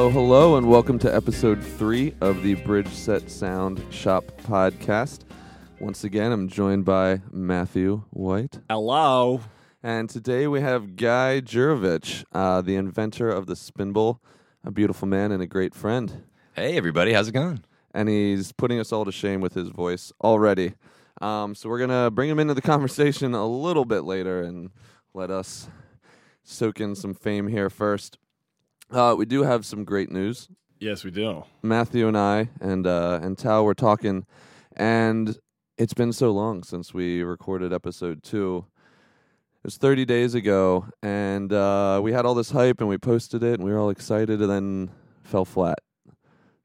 hello, hello, and welcome to episode three of the Bridge Set Sound Shop podcast. Once again, I'm joined by Matthew White, Hello. and today we have Guy Jurovich, uh, the inventor of the spinball, a beautiful man and a great friend. Hey, everybody, how's it going? And he's putting us all to shame with his voice already. Um, so we're gonna bring him into the conversation a little bit later and let us soak in some fame here first. Uh, we do have some great news. Yes, we do. Matthew and I and uh, and Tao were talking, and it's been so long since we recorded episode two. It was 30 days ago, and uh, we had all this hype, and we posted it, and we were all excited, and then fell flat.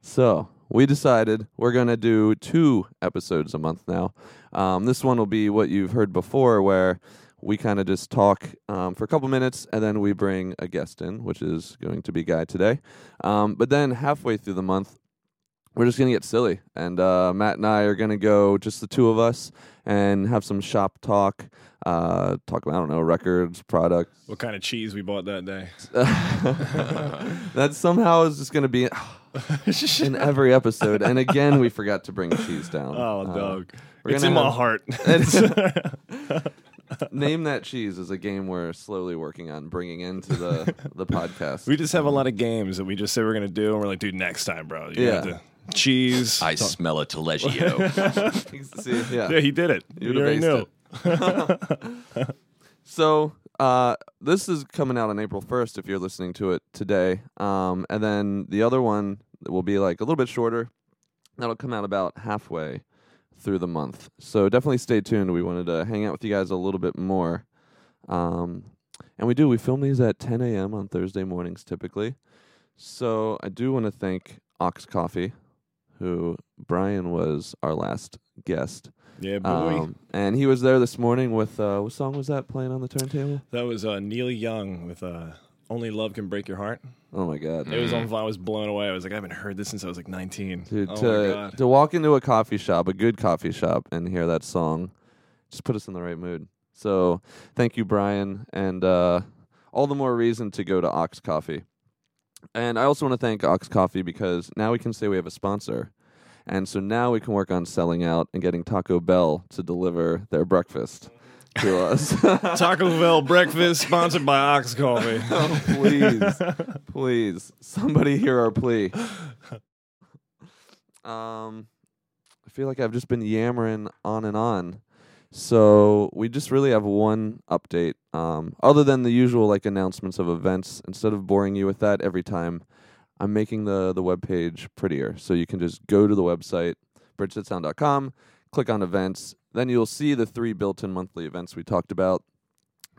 So we decided we're gonna do two episodes a month now. Um, this one will be what you've heard before, where we kind of just talk um, for a couple minutes and then we bring a guest in, which is going to be Guy today. Um, but then halfway through the month, we're just going to get silly. And uh, Matt and I are going to go, just the two of us, and have some shop talk. Uh, talk about, I don't know, records, products. What kind of cheese we bought that day? that somehow is just going to be in every episode. And again, we forgot to bring cheese down. Oh, Uh, dog. It's in my have- heart. It's- Name that cheese is a game we're slowly working on bringing into the the podcast. we just have a lot of games that we just say we're going to do, and we're like, dude, next time, bro. You Yeah. have to cheese. I smell a Taleggio. See, yeah. yeah, he did it. You'd You have already aced. So uh, this is coming out on April first if you're listening to it today. Um, and then the other one will be like a little bit shorter. That'll come out about halfway through the month. So definitely stay tuned. We wanted to hang out with you guys a little bit more. Um, and we do. We film these at 10 a.m. on Thursday mornings typically. So I do want to thank Ox Coffee, who Brian was our last guest. Yeah, boy. Um, and he was there this morning with uh, what song was that playing on the turntable? that was uh, Neil Young with uh, "Only Love Can Break Your Heart." Oh my god, It was on. I was blown away. I was like, I haven't heard this since I was like 19. dude! oh my to god. to walk into a coffee shop, a good coffee shop, and hear that song, just put us in the right mood. So thank you, Brian, and uh, all the more reason to go to Ox Coffee. And I also want to thank Ox Coffee because now we can say we have a sponsor. And so now we can work on selling out and getting Taco Bell to deliver their breakfast to us. Taco Bell breakfast sponsored by Ox Coffee. Oh, please, please, somebody hear our plea. Um, I feel like I've just been yammering on and on. So we just really have one update. Um, other than the usual like announcements of events, instead of boring you with that every time, I'm making the the web page prettier. So you can just go to the website bridgesetsound.com, click on events, then you'll see the three built-in monthly events we talked about: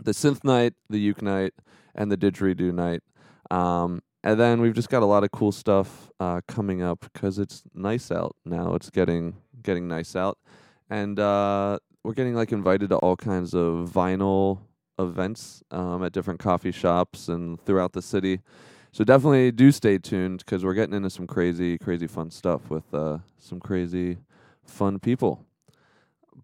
the synth night, the uke night, and the didgeridoo night. Um, and then we've just got a lot of cool stuff uh, coming up because it's nice out now. It's getting getting nice out, and uh, we're getting like invited to all kinds of vinyl events um, at different coffee shops and throughout the city. So definitely do stay tuned because we're getting into some crazy, crazy fun stuff with uh, some crazy, fun people.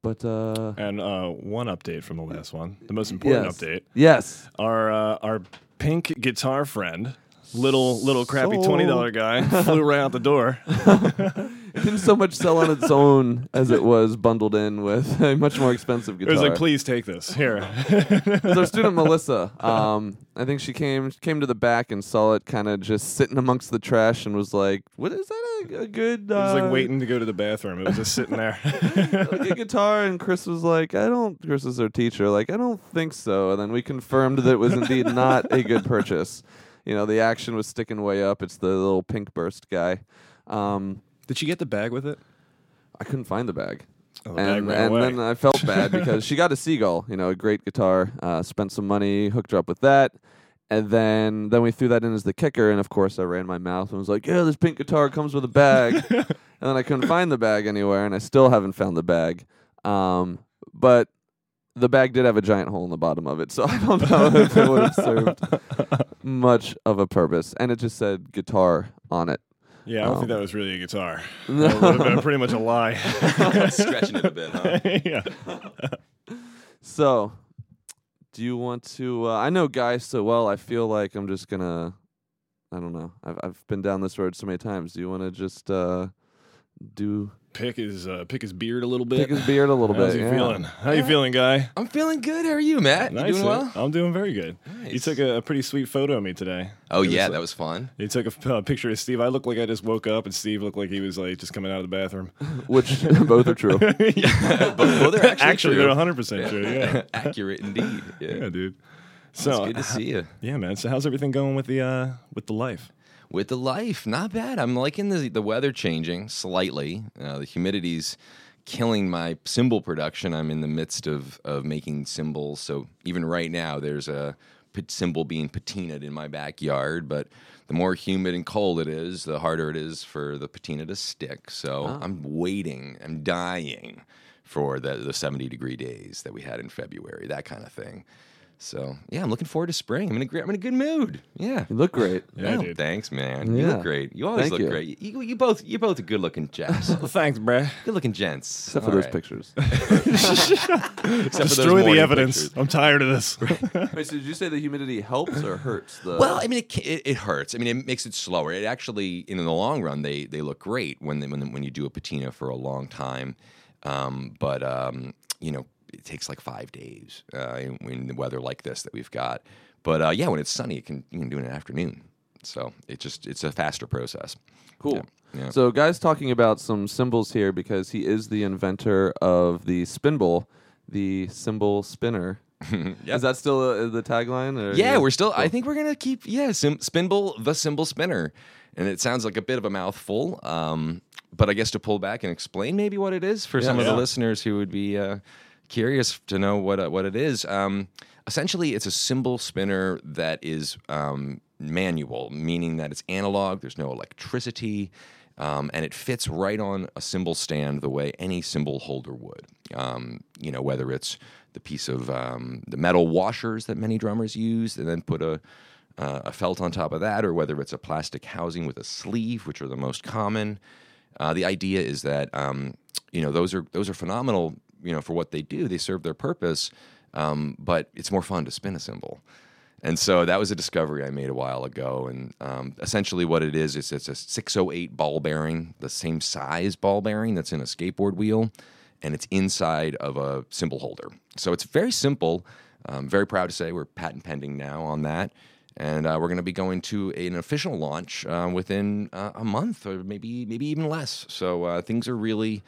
But uh, And uh, one update from the last one, the most important Yes. update. yes, Our uh, our pink guitar friend, little little crappy So- twenty dollar guy, flew right out the door. it didn't so much sell on its own as it was bundled in with a much more expensive guitar. It was like, please take this here. It was our student Melissa. Um, I think she came came to the back and saw it kind of just sitting amongst the trash and was like, "What is that? A, good?" Uh, I was like waiting to go to the bathroom. It was just sitting there. like a guitar, and Chris was like, "I don't." Chris is our teacher. Like, I don't think so. And then we confirmed that it was indeed not a good purchase. You know, the action was sticking way up. It's the little pink burst guy. Um, Did she get the bag with it? I couldn't find the bag. Oh, the and ran and then I felt bad because she got a seagull, you know, a great guitar. Uh, spent some money, hooked her up with that, and then then we threw that in as the kicker. And of course, I ran my mouth and was like, "Yeah, this pink guitar comes with a bag." and then I couldn't find the bag anywhere, and I still haven't found the bag. Um, but the bag did have a giant hole in the bottom of it, so I don't know if it would have served much of a purpose. And it just said guitar on it. yeah, I don't um, think that was really a guitar. That would have been pretty much a lie. Stretching it a bit, huh? yeah. So, do you want to? Uh, I know guys so well. I feel like I'm just gonna I don't know. I've I've been down this road so many times. Do you want to just uh, do Pick his uh, pick his beard a little bit. pick his beard a little How's bit? he yeah. feeling? How you feeling, guy? I'm feeling good. How are you, Matt? Nice. you doing well? I'm doing very good. You took a, a pretty sweet photo of me today. Oh It yeah, like- that was fun. You took a uh, picture of Steve. I looked like I just woke up, and Steve looked like he was like just coming out of the bathroom. Which both are true. but well, they're actually, Actually, true. they're 100 percent true. Yeah, accurate indeed. Yeah. yeah, dude. It's So good to see you. yeah, man. So how's everything going with the uh with the life? With the life, not bad. I'm liking the the weather changing slightly. Uh, the humidity's killing my cymbal production. I'm in the midst of of making cymbals, so even right now there's a cymbal being patinaed in my backyard. But the more humid and cold it is, the harder it is for the patina to stick. So I'm waiting. I'm dying for the the 70 degree days that we had in February. That kind of thing. So yeah, I'm looking forward to spring. I'm in a great, I'm in a good mood. Yeah. You look great. Yeah, Oh, dude. Thanks, man. You Yeah. look great. You always Thank look you. great. You, you both you're both good looking gents. Well, thanks, bruh. good looking gents. Except for All those right. pictures. Except for those Destroy the morning evidence. pictures. I'm tired of this. Wait, so did you say the humidity helps or hurts the? Well, I mean, it, ca- it, it hurts. I mean, it makes it slower. It actually, in the long run, they they look great when they, when when you do a patina for a long time. Um, but um, you know, it takes like five days uh, in, in the weather like this that we've got. But uh, yeah, when it's sunny, it can you can do it in the afternoon. So it just it's a faster process. cool. Yeah. Yeah. So, guys, talking about some cymbals here because he is the inventor of the spinball, the cymbal spinner. Yep. Is that still uh, the tagline? Or Yeah, we're still. I think we're gonna keep. Yeah, sim, spinball the cymbal spinner, and it sounds like a bit of a mouthful. Um, but I guess to pull back and explain maybe what it is for some of the listeners who would be uh, curious to know what uh, what it is. Um, essentially, it's a cymbal spinner that is um, manual, meaning that it's analog. There's no electricity. Um, and it fits right on a cymbal stand the way any cymbal holder would. Um, you know, whether it's the piece of um, the metal washers that many drummers use, and then put a uh, a felt on top of that, or whether it's a plastic housing with a sleeve, which are the most common. Uh, the idea is that um, you know those are those are phenomenal. You know, for what they do, they serve their purpose, um, but it's more fun to spin a cymbal. And so that was a discovery I made a while ago. And um, essentially, what it is is it's a 608 ball bearing, the same size ball bearing that's in a skateboard wheel, and it's inside of a cymbal holder. So it's very simple. I'm very proud to say we're patent pending now on that. And uh, we're going to be going to an official launch uh, within uh, a month, or maybe maybe even less. So uh, things are really,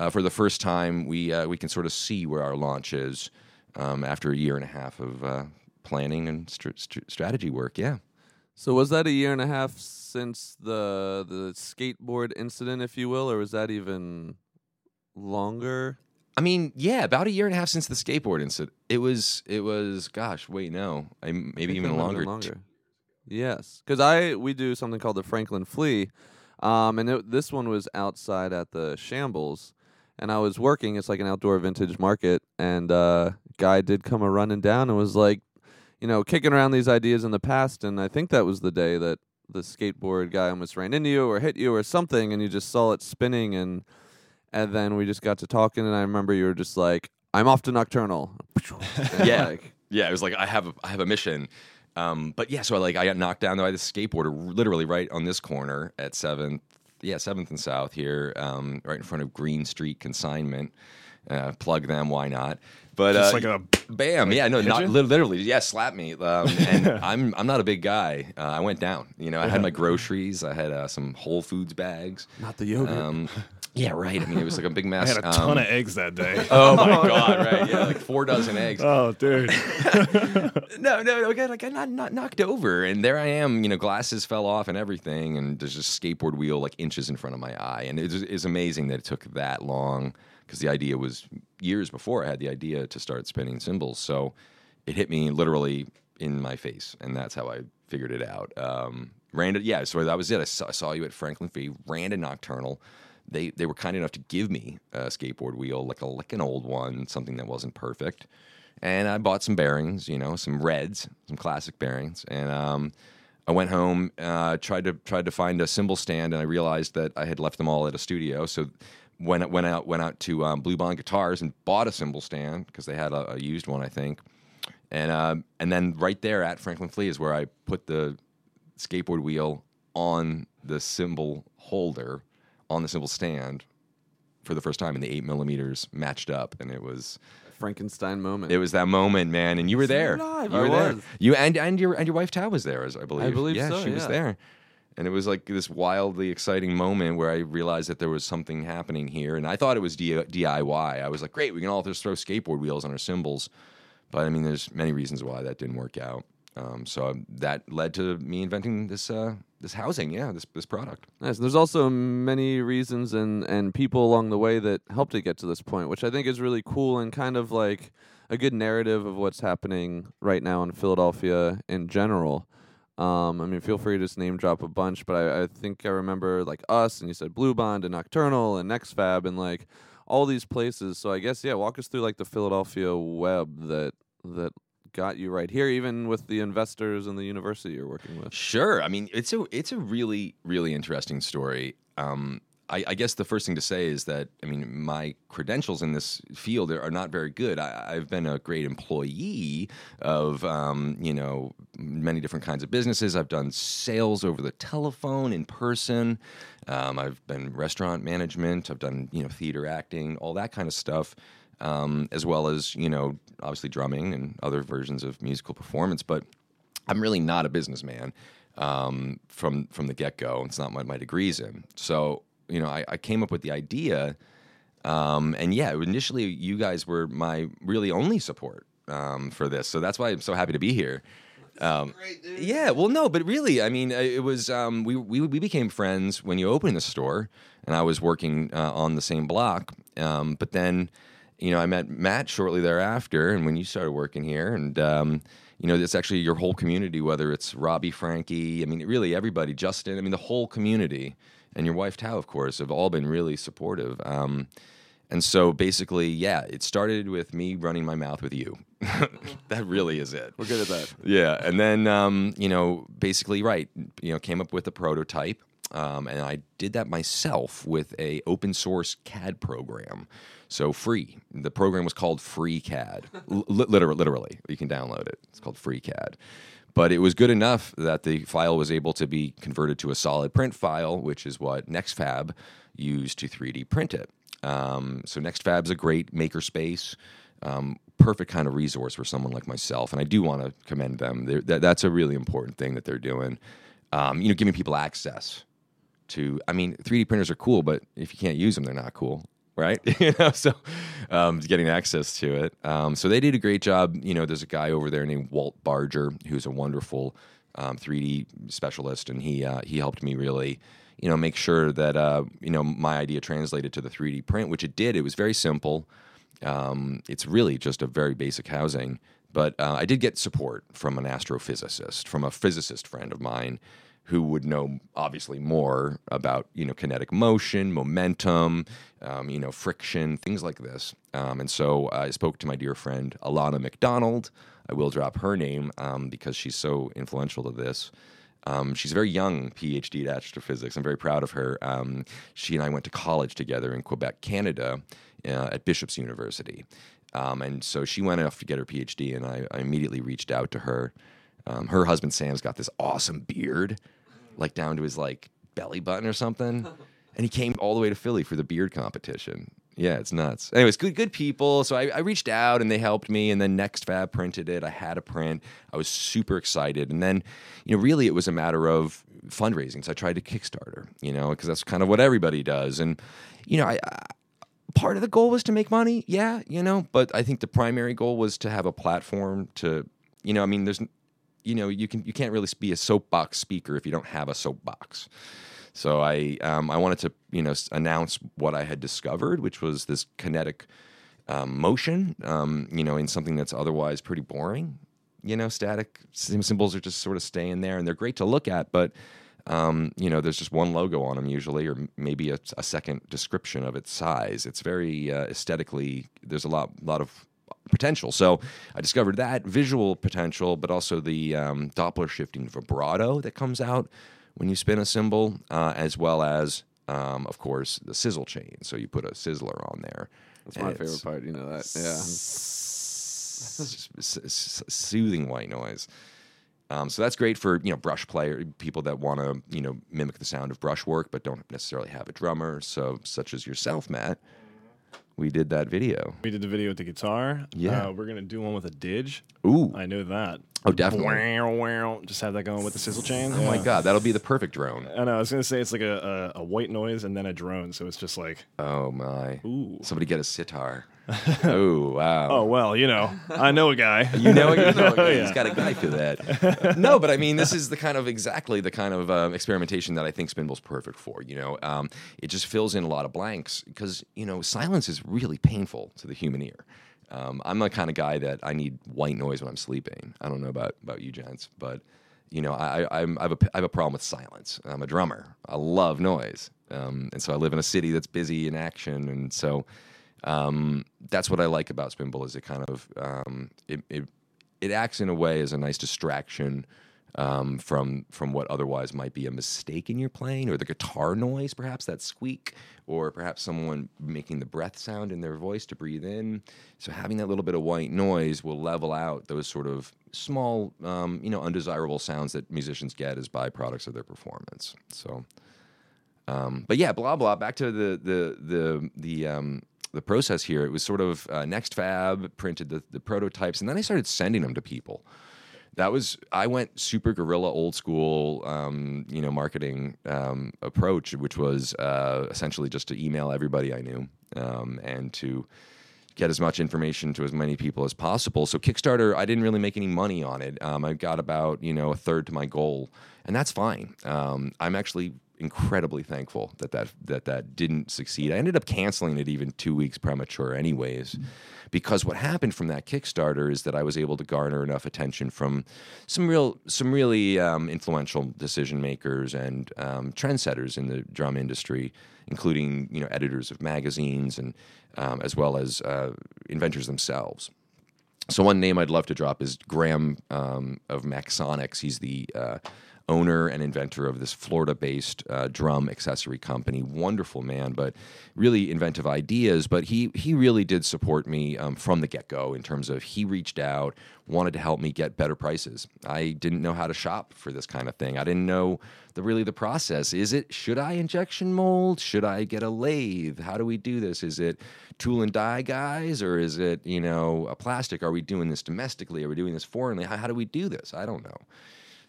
uh, for the first time, we uh, we can sort of see where our launch is um, after a year and a half of uh, planning and str- str- strategy work. Yeah. So was that a year and a half since the the skateboard incident, if you will, or was that even longer? I mean, yeah, about a year and a half since the skateboard incident. It was, it was, gosh, wait, no, I, maybe even that might have longer. longer. Yes, because I we do something called the Franklin Flea, um, and it, this one was outside at the Shambles, and I was working. It's like an outdoor vintage market, and uh, guy did come a running down and was like, you know, kicking around these ideas in the past, and I think that was the day that the skateboard guy almost ran into you or hit you or something, and you just saw it spinning, and and then we just got to talking, and I remember you were just like, "I'm off to Nocturnal." Yeah. like, Yeah, it was like I have a, I have a mission. Um, but yeah, so I like I got knocked down by the skateboarder literally right on this corner at seventh, yeah, seventh and South here, um, right in front of Green Street Consignment. Uh, plug them, why not? But Just uh, like a bam, yeah, no, not you? literally, yeah, slap me. Um, and I'm I'm not a big guy. Uh, I went down. You know, I had my groceries. I had uh, some Whole Foods bags. not the yogurt. Um, yeah, right. I mean, it was like a big mess. I had a ton Um, of eggs that day. Oh my god! Right? Yeah, like four dozen eggs oh, dude. no, no, no. Again, like I got not knocked over, and there I am. You know, glasses fell off and everything, and there's a skateboard wheel like inches in front of my eye, and it is amazing that it took that long because the idea was years before I had the idea to start spinning cymbals. So it hit me literally in my face, and that's how I figured it out. Um, ran to, yeah, so that was it. I saw, I saw you at Franklin Flea, ran to Nocturnal. They they were kind enough to give me a skateboard wheel, like a like an old one, something that wasn't perfect. And I bought some bearings, you know, some reds, some classic bearings, and um, I went home, uh, tried to tried to find a cymbal stand, and I realized that I had left them all at a studio. So went went out went out to um, Blue Bond Guitars and bought a cymbal stand because they had a, a used one, I think. And um, and then right there at Franklin Flea is where I put the skateboard wheel on the cymbal holder on the cymbal stand for the first time, and the eight millimeters matched up, and it was Frankenstein moment. it was that moment, man, and you were there. alive. You I were there. was. You and and your and your wife Tao was there, as I believe. I believe yeah, so, she was there. And it was like this wildly exciting moment where I realized that there was something happening here, and I thought it was D- DIY. I was like, "Great, we can all just throw skateboard wheels on our cymbals," but I mean, there's many reasons why that didn't work out. Um, so that led to me inventing this uh, this housing, yeah, this this product. Nice. There's also many reasons and and people along the way that helped it get to this point, which I think is really cool and kind of like a good narrative of what's happening right now in Philadelphia in general. Um, I mean, feel free to just name drop a bunch, but I, I think I remember like us, and you said Blue Bond and Nocturnal and NextFab and like all these places. So I guess yeah, walk us through like the Philadelphia web that that got you right here, even with the investors and the university you're working with. Sure. I mean, it's a it's a really really interesting story. Um, I, I guess the first thing to say is that I mean my credentials in this field are, not very good. I, I've been a great employee of um, you know many different kinds of businesses. I've done sales over the telephone, in person. Um, I've been restaurant management. I've done you know theater acting, all that kind of stuff um, as well as you know obviously drumming and other versions of musical performance. But I'm really not a businessman um, from from the get go. It's not what my degree's in. So you know, I, I came up with the idea, um, and yeah, initially you guys were my really only support um, for this. So that's why I'm so happy to be here. Um, yeah, well, no, but really, I mean, it was um, we, we we became friends when you opened the store, and I was working uh, on the same block. Um, but then, you know, I met Matt shortly thereafter, and when you started working here, and um, you know, it's actually your whole community, whether it's Robbie, Frankie, I mean, really everybody, Justin, I mean, the whole community, and your wife Tao, of course, have all been really supportive. Um, and so basically, yeah, it started with me running my mouth with you. that really is it. We're good at that. Yeah, and then um, you know, basically, right, you know, came up with a prototype, um, and I did that myself with a open source CAD program, so free. The program was called FreeCAD, L- literally, literally, you can download it. It's called FreeCAD. But it was good enough that the file was able to be converted to a solid print file, which is what NextFab used to 3D print it. Um, so NextFab's a great makerspace, um, perfect kind of resource for someone like myself, and I do want to commend them. That, that's a really important thing that they're doing. Um, you know, giving people access to. I mean, 3D printers are cool, but if you can't use them, they're not cool, right? you know, so um, getting access to it. Um, so they did a great job. You know, there's a guy over there named Walt Barger who's a wonderful um, 3D specialist, and he uh, he helped me really you know, make sure that uh, you know my idea translated to the 3D print, which it did. It was very simple. Um, it's really just a very basic housing, but uh, I did get support from an astrophysicist, from a physicist friend of mine, who would know obviously more about you know kinetic motion, momentum, um, you know friction, things like this. Um, and so I spoke to my dear friend Alana McDonald. I will drop her name um, because she's so influential to this. Um, she's a very young PhD at astrophysics. I'm very proud of her. Um, she and I went to college together in Quebec, Canada, uh, at Bishop's University. Um, and so she went off to get her PhD, and I, I immediately reached out to her. Her husband Sam's got this awesome beard, like down to his like belly button or something, and he came all the way to Philly for the beard competition. Yeah, it's nuts. Anyways, good good people. So I, I reached out and they helped me, and then NextFab printed it. I had a print. I was super excited, and then, you know, really it was a matter of fundraising. So I tried to Kickstarter, you know, because that's kind of what everybody does, and you know, I, I part of the goal was to make money, yeah, you know, but I think the primary goal was to have a platform to, you know, I mean, there's, you know, you can you can't really be a soapbox speaker if you don't have a soapbox. So I um, I wanted to you know announce what I had discovered, which was this kinetic um, motion, um, you know, in something that's otherwise pretty boring. You know, static cymbals are just sort of staying there, and they're great to look at, but um, you know, there's just one logo on them usually, or maybe a, a second description of its size. It's very uh, aesthetically. There's a lot, lot of potential. So I discovered that visual potential, but also the um, Doppler shifting vibrato that comes out when you spin a cymbal, uh, as well as, um, of course, the sizzle chain. So you put a sizzler on there. That's my favorite part. You know that. Yeah. soothing white noise. Um, so that's great for you know brush player people that want to you know mimic the sound of brush work but don't necessarily have a drummer. So such as yourself, Matt, we did that video. We did the video with the guitar. Yeah. Uh, we're gonna do one with a didge. Ooh, I know that. oh definitely. Wow, wow. Just have that going with the sizzle chain. Oh my god, that'll be the perfect drone. I know. I was gonna say it's like a, a, a white noise and then a drone, so it's just like, Oh my. ooh. Somebody get a sitar. oh wow. Oh well, you know, I know a guy. You know, you know, Oh, he's yeah. got a guy for that. no, but I mean, this is the kind of exactly the kind of um, experimentation that I think Spinball's perfect for. You know, um, it just fills in a lot of blanks because you know silence is really painful to the human ear. Um, I'm the kind of guy that I need white noise when I'm sleeping. I don't know about about you gents, but you know, I, I, I'm, I, have a, I have a problem with silence. I'm a drummer. I love noise, um, and so I live in a city that's busy in action, and so um, that's what I like about Spinball is it kind of um, it, it it acts in a way as a nice distraction um, from from what otherwise might be a mistake in your playing or the guitar noise, perhaps that squeak, or perhaps someone making the breath sound in their voice to breathe in. So having that little bit of white noise will level out those sort of small, um, you know, undesirable sounds that musicians get as byproducts of their performance. So. Um, but yeah, blah blah. Back to the the the the um, the process here. It was sort of uh, NextFab printed the, the prototypes, and then I started sending them to people. That was I went super guerrilla, old school, um, you know, marketing um, approach, which was uh, essentially just to email everybody I knew um, and to get as much information to as many people as possible. So Kickstarter, I didn't really make any money on it. Um, I got about you know a third to my goal, and that's fine. Um, I'm actually incredibly thankful that that that that didn't succeed. I ended up canceling it even two weeks premature, anyways, because what happened from that Kickstarter is that I was able to garner enough attention from some real some really um, influential decision makers and um, trendsetters in the drum industry, including you know editors of magazines and um, as well as uh, inventors themselves. So one name I'd love to drop is Graham um, of Maxonix. He's the uh, owner and inventor of this Florida-based uh, drum accessory company. Wonderful man, but really inventive ideas. But he he really did support me um, from the get-go in terms of he reached out, wanted to help me get better prices. I didn't know how to shop for this kind of thing. I didn't know the really the process. Is it should I injection mold? Should I get a lathe? How do we do this? Is it tool and die guys or is it you know a plastic? Are we doing this domestically? Are we doing this foreignly? How, how do we do this? I don't know.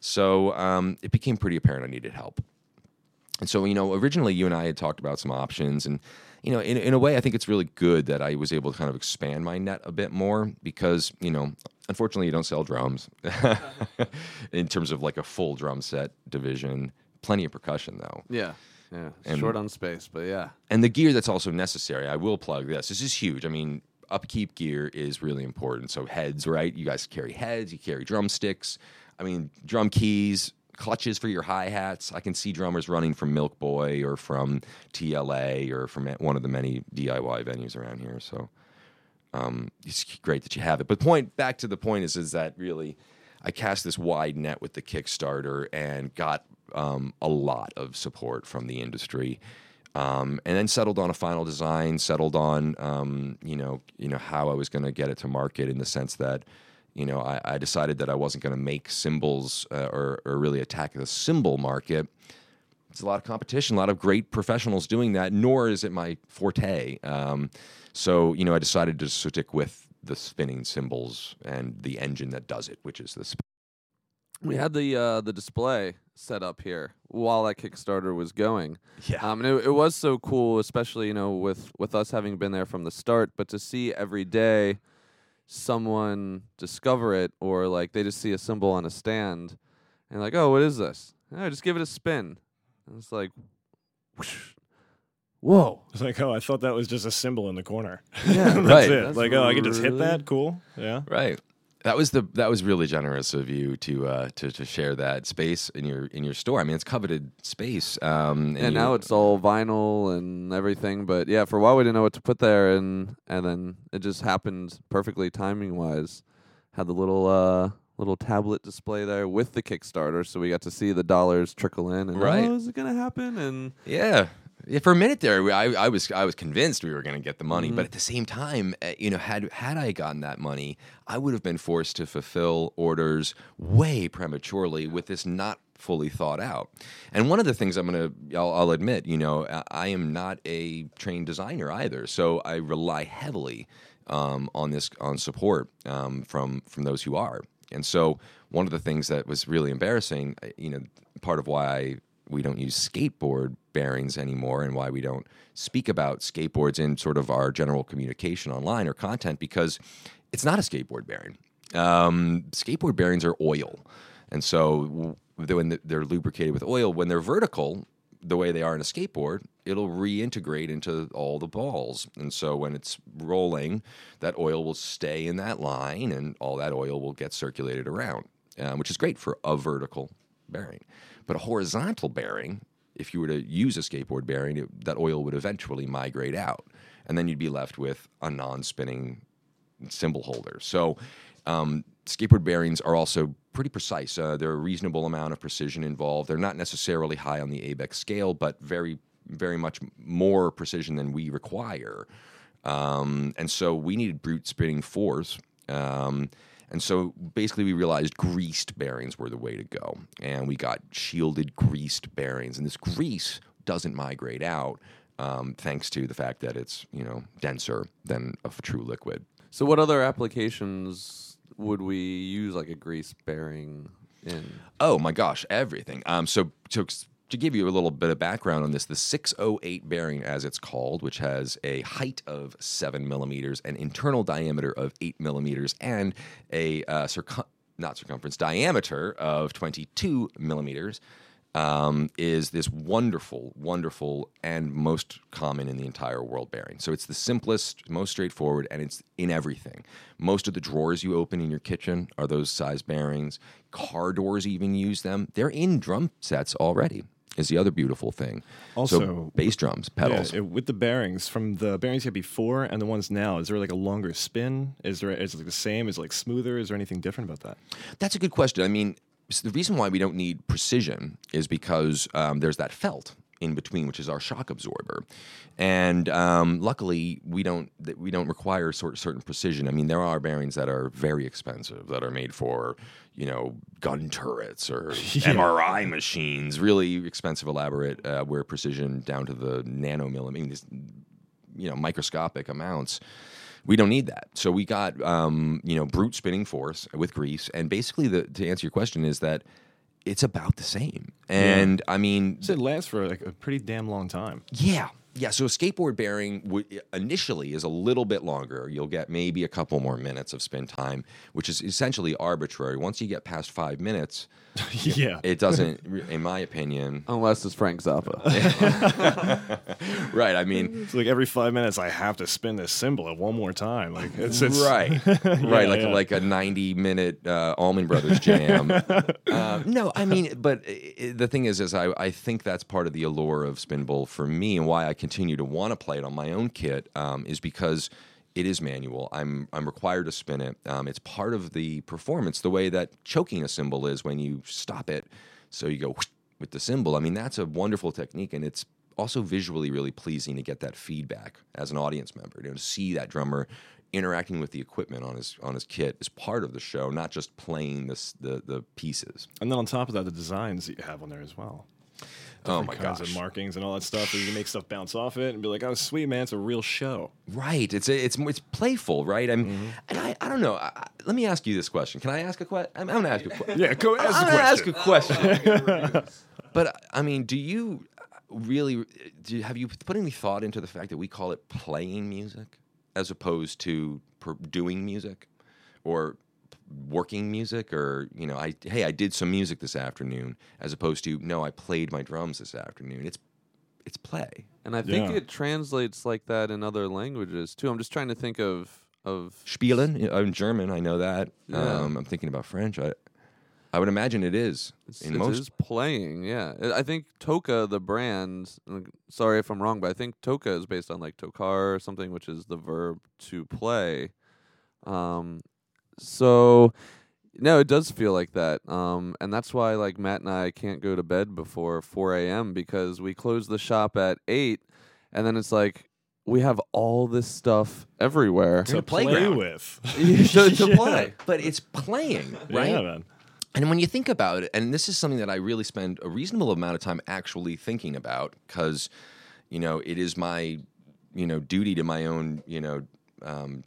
So um, it became pretty apparent I needed help. And so, you know, originally you and I had talked about some options. And, you know, in, in a way, I think it's really good that I was able to kind of expand my net a bit more because, you know, unfortunately, you don't sell drums in terms of like a full drum set division. Plenty of percussion, though. Yeah. Yeah. And- Short on space, but yeah. And the gear that's also necessary, I will plug this. This is huge. I mean, upkeep gear is really important. So heads, right? You guys carry heads, you carry drumsticks. I mean, drum keys, clutches for your hi hats. I can see drummers running from MilkBoy or from TLA or from one of the many DIY venues around here. So um, it's great that you have it. But point back to the point is is that really I cast this wide net with the Kickstarter and got um, a lot of support from the industry. Um, and then settled on a final design, settled on um, you know you know how I was going to get it to market in the sense that you know I, I decided that I wasn't going to make cymbals uh, or, or really attack the cymbal market. It's a lot of competition, a lot of great professionals doing that. Nor is it my forte. Um, so you know I decided to stick with the spinning cymbals and the engine that does it, which is the sp- We had the uh, the display set up here while that Kickstarter was going. yeah. Um, and it, it was so cool, especially you know with with us having been there from the start. But to see every day someone discover it, or like they just see a cymbal on a stand, and like, oh, what is this? Oh, just give it a spin. And it's like, whoosh. whoa, It's like, oh, I thought that was just a cymbal in the corner. yeah, That's Right. it. That's like, oh, I can just hit really- that. Cool. Yeah. Right. That was the that was really generous of you to uh, to to share that space in your in your store. I mean, it's coveted space. Um, And you- now it's all vinyl and everything. But yeah, for a while we didn't know what to put there, and and then it just happened perfectly timing wise. Had the little uh little tablet display there with the Kickstarter, so we got to see the dollars trickle in. And Right. oh, is it gonna happen? And yeah. Yeah, for a minute there, I, I was I was convinced we were going to get the money, Mm-hmm. but at the same time, uh, you know, had had I gotten that money, I would have been forced to fulfill orders way prematurely with this not fully thought out. And one of the things I'm going to, I'll, I'll admit, you know, I, am not a trained designer either, so I rely heavily um, on this on support um, from from those who are. And so one of the things that was really embarrassing, uh, you know, part of why I we don't use skateboard bearings anymore and why we don't speak about skateboards in sort of our general communication online or content because it's not a skateboard bearing. Um, skateboard bearings are oil. And so when they're lubricated with oil, when they're vertical, the way they are in a skateboard, it'll reintegrate into all the balls. And so when it's rolling, that oil will stay in that line and all that oil will get circulated around, um, which is great for a vertical bearing. But a horizontal bearing, if you were to use a skateboard bearing, it, that oil would eventually migrate out. And then you'd be left with a non spinning cymbal holder. So um, skateboard bearings are also pretty precise. Uh, there are a reasonable amount of precision involved. They're not necessarily high on the ABEC scale, but very, very much more precision than we require. Um, and so we needed brute spinning force. Um, and so basically, we realized greased bearings were the way to go. And we got shielded greased bearings. And this grease doesn't migrate out um, thanks to the fact that it's you know denser than a true liquid. So, what other applications would we use like a grease bearing in? Oh my gosh, everything. Um, so to to give you a little bit of background on this, the 608 bearing, as it's called, which has a height of seven millimeters, an internal diameter of eight millimeters, and a uh, circum- not circumference diameter of 22 millimeters. Um, is this wonderful, wonderful, and most common in the entire world bearing. So it's the simplest, most straightforward, and it's in everything. Most of the drawers you open in your kitchen are those size bearings. Car doors even use them. They're in drum sets already. Is the other beautiful thing. so Also- bass drums, Yeah, pedals. it- with the bearings from the bearings you had before and the ones now, is there like a longer spin? Is there is it like the same? Is it like smoother? Is there anything different about that? That's a good question. I mean, s- the reason why we don't need precision is because um, there's that felt in between, which is our shock absorber, and um, luckily we don't we don't require sort certain precision. I mean, there are bearings that are very expensive that are made for you know gun turrets or MRI machines, really expensive, elaborate, uh, where precision down to the nanomillimeter. I mean, this, you know microscopic amounts. We don't need that. So we got um, you know brute spinning force with grease, and basically the to answer your question is that it's about the same. And I mean, So it lasts for like a pretty damn long time. yeah. Yeah, so a skateboard bearing w- initially is a little bit longer. You'll get maybe a couple more minutes of spin time, which is essentially arbitrary. Once you get past five minutes, yeah. it doesn't, in my opinion, Unless it's Frank Zappa. right? I mean, It's like every five minutes I have to spin this cymbal one more time. Like it's, it's right, right, like yeah. like a ninety-minute uh, Allman Brothers jam. uh, no, I mean, but i the thing is, is I, I think that's part of the allure of Spinball for me, and why I continue to want to play it on my own kit um, is because it is manual. I'm I'm required to spin it. Um, it's part of the performance, the way that choking a cymbal is when you stop it. So you go with the cymbal. I mean, that's a wonderful technique, and it's also visually really pleasing to get that feedback as an audience member. You know, to see that drummer interacting with the equipment on his on his kit is part of the show, not just playing this the the pieces. And then on top of that, the designs that you have on there as well. Oh my kinds gosh! of markings and all that stuff. And you can make stuff bounce off it and be like, "Oh, sweet man, it's a real show." Right. It's it's it's playful, right? I'm, Mm-hmm. and I, I don't know. I, I- let me ask you this question. Can I ask a question? I'm, I'm gonna ask a question. Yeah, go ask I'm the gonna ask a question. but I mean, do you really? Do you, have you put any thought into the fact that we call it playing music as opposed to per, doing music, or working music, or you know, I hey, I did some music this afternoon, as opposed to no, I played my drums this afternoon. It's it's play. and I think Yeah. it translates like that in other languages too. I'm just trying to think of of Spielen in German, I know that. Yeah. Um, I'm thinking about French. I, I would imagine it is It's, in it most. is playing, yeah. I- I think Toca, the brand. Sorry if I'm wrong, but I think Toca is based on like tocar or something, which is the verb to play. Um, so No, it does feel like that. Um, and that's why like Matt and I can't go to bed before 4 a.m. because we close the shop at eight, and then it's like we have all this stuff everywhere. to play play playground. with. to, to Yeah. play. But it's playing, right? Yeah, man. And when you think about it, and this is something that I really spend a reasonable amount of time actually thinking about, because you know it is my you know duty to my own you know um,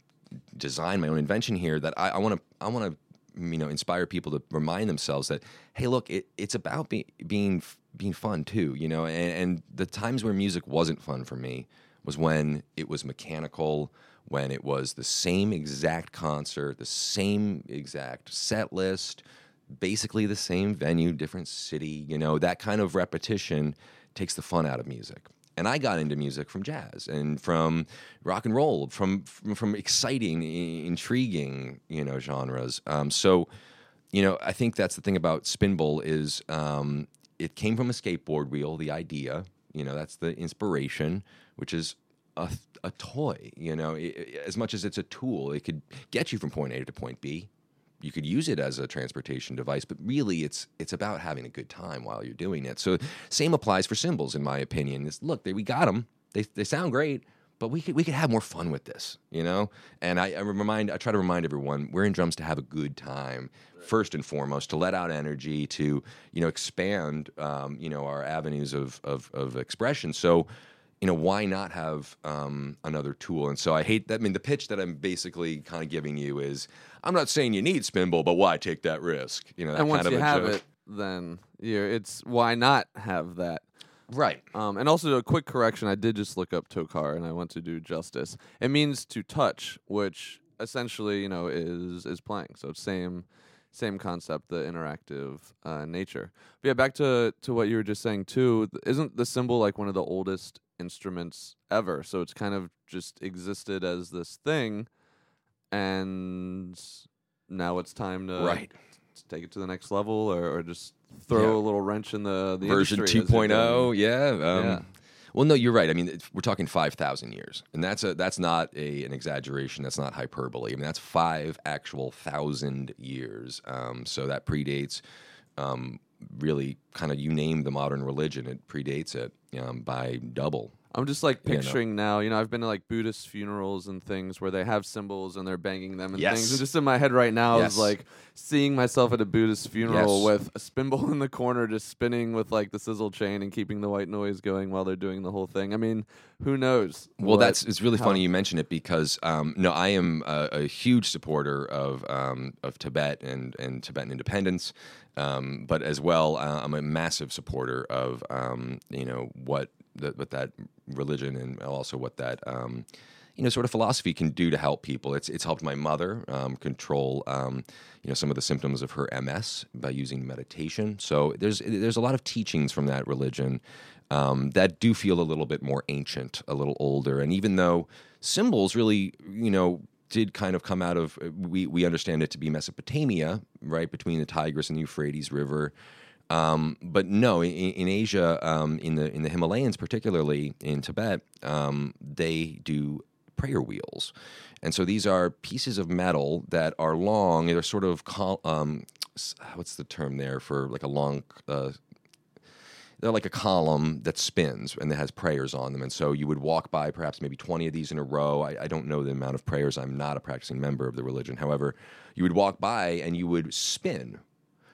design, my own invention here that I want to I want to you know inspire people to remind themselves that hey, look, it, it's about be, being being fun too, you know. And, and the times where music wasn't fun for me was when it was mechanical, when it was the same exact concert, the same exact set list, basically the same venue, different city, you know, that kind of repetition takes the fun out of music. And I got into music from jazz and from rock and roll, from from, from exciting, i- intriguing, you know, genres. Um, so, you know, I think that's the thing about Spinball is um, it came from a skateboard wheel, the idea. You know, that's the inspiration, which is a, a toy. You know, I- I- as much as it's a tool, it could get you from point A to point B. You could use it as a transportation device, but really, it's it's about having a good time while you're doing it. So, same applies for cymbals, in my opinion. Is look, they, we got them. They they sound great, but we could we could have more fun with this, you know. And I, I remind I try to remind everyone we're in drums to have a good time first and foremost, to let out energy, to you know expand um, you know our avenues of of, of expression. So. You know why not have um, another tool? And so I hate that. I mean, the pitch that I'm basically kind of giving you is, I'm not saying you need Spinball, but why take that risk? You know, that And once kind of you a have joke. it, then you're, it's why not have that? right? Um, and also a quick correction: I did just look up tocar, and I went to do justice. It means to touch, which essentially, you know, is is playing. So same same concept, the interactive uh, nature. But yeah, back to to what you were just saying too. Isn't the cymbal like one of the oldest instruments ever? So it's kind of just existed as this thing, and now it's time to Right. to take it to the next level, or, or just throw Yeah. a little wrench in the, the version industry as you're 2.0 going. yeah, um, Yeah. well no you're right i mean it's- we're talking 5000 years and that's a that's not a an exaggeration that's not hyperbole i mean that's five actual thousand years um, so that predates um, really kind of you name the modern religion it predates it um, by double I'm just like You know. picturing now, you know, I've been to like Buddhist funerals and things where they have cymbals and they're banging them and Yes. things. And just in my head right now Yes. is like seeing myself at a Buddhist funeral Yes. with a spinball in the corner just spinning with like the sizzle chain and keeping the white noise going while they're doing the whole thing. I mean, who knows? Well, what- that's it's really how- funny you mention it because um, no, I am a, a huge supporter of um, of Tibet and and Tibetan independence, um, but as well, uh, I'm a massive supporter of um, you know what the, what that religion and also what that. Um, you know, sort of philosophy can do to help people. It's it's helped my mother um, control, um, you know, some of the symptoms of her MS by using meditation. So there's there's a lot of teachings from that religion um, that do feel a little bit more ancient, a little older. And even though cymbals really, you know, did kind of come out of we we understand it to be Mesopotamia, right between the Tigris and the Euphrates River. Um, but no, in, in Asia, um, in the in the Himalayas, particularly in Tibet, um, they do prayer wheels, and so these are pieces of metal that are long. They're sort of col- um, what's the term there for like a long. Uh, they're like a column that spins and that has prayers on them. And so you would walk by perhaps maybe 20 of these in a row. I, I don't know the amount of prayers. I'm not a practicing member of the religion. However, you would walk by and you would spin.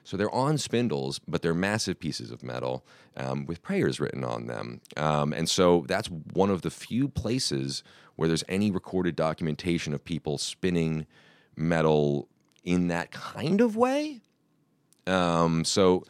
So they're on spindles, but they're massive pieces of metal um, with prayers written on them. Um, and so that's one of the few places where there's any recorded documentation of people spinning metal in that kind of way. Um, so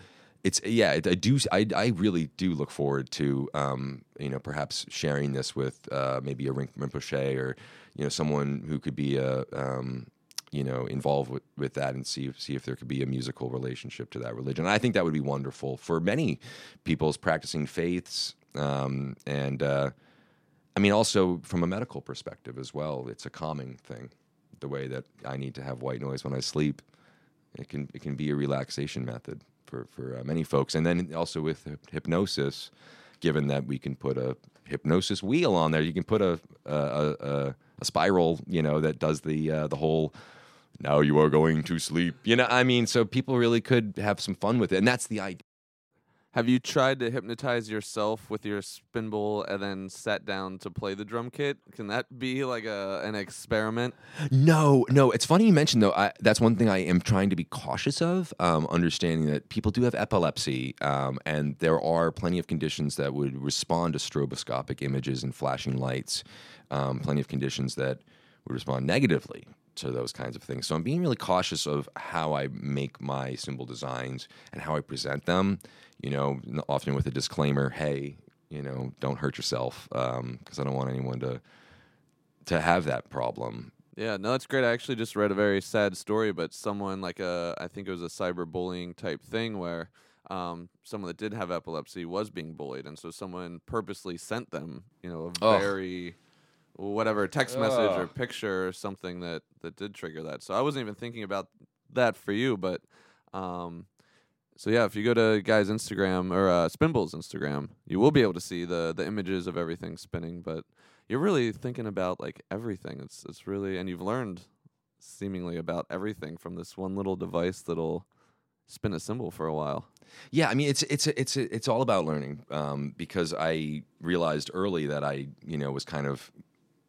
it's yeah, I do. I, I really do look forward to um, you know perhaps sharing this with uh, maybe a Rin- Rinpoche or you know someone who could be a um, you know involved with, with that and see see if there could be a musical relationship to that religion. I think that would be wonderful for many people's practicing faiths um, and uh, I mean also from a medical perspective as well. It's a calming thing. The way that I need to have white noise when I sleep, it can it can be a relaxation method for for uh, many folks. And then also with hy- hypnosis, given that we can put a hypnosis wheel on there, you can put a a, a, a- a spiral, you know, that does the uh, the whole now you are going to sleep. You know, I mean, so people really could have some fun with it, and that's the idea. Have you tried to hypnotize yourself with your spin bowl and then sat down to play the drum kit? Can that be like a an experiment? No, no. It's funny you mentioned though. I, that's one thing I am trying to be cautious of. Um, understanding that people do have epilepsy, um, and there are plenty of conditions that would respond to stroboscopic images and flashing lights. Um, plenty of conditions that would respond negatively to those kinds of things. So I'm being really cautious of how I make my cymbal designs and how I present them. You know, often with a disclaimer, "Hey, you know, don't hurt yourself," because I don't want anyone to to have that problem. Yeah, no, that's great. I actually just read a very sad story, but someone like a, I think it was a cyberbullying type thing where um, someone that did have epilepsy was being bullied, and so someone purposely sent them, you know, a very whatever text message or picture or something that that did trigger that. So I wasn't even thinking about that for you, but um, so yeah, if you go to guy's Instagram or uh, Spinball's Instagram, you will be able to see the the images of everything spinning. But you're really thinking about like everything. It's it's really and you've learned seemingly about everything from this one little device that'll spin a cymbal for a while. Yeah, I mean it's it's it's it's all about learning um, because I realized early that I you know was kind of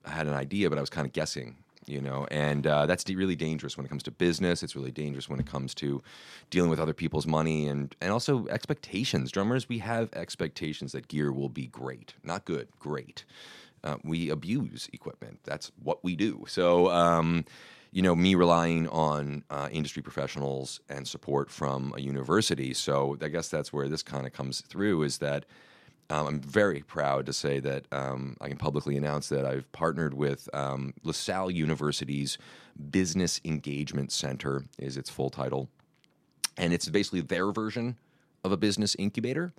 I had an idea, but I was kind of guessing. You know, and uh, that's really dangerous when it comes to business. It's really dangerous when it comes to dealing with other people's money and and also expectations. Drummers, we have expectations that gear will be great, not good, great. Uh, we abuse equipment. That's what we do. So, um, you know, me relying on uh, industry professionals and support from a university. So, I guess that's where this kind of comes through is that um, I'm very proud to say that um, I can publicly announce that I've partnered with um, LaSalle University's Business Engagement Center, is its full title. And it's basically their version of a business incubator.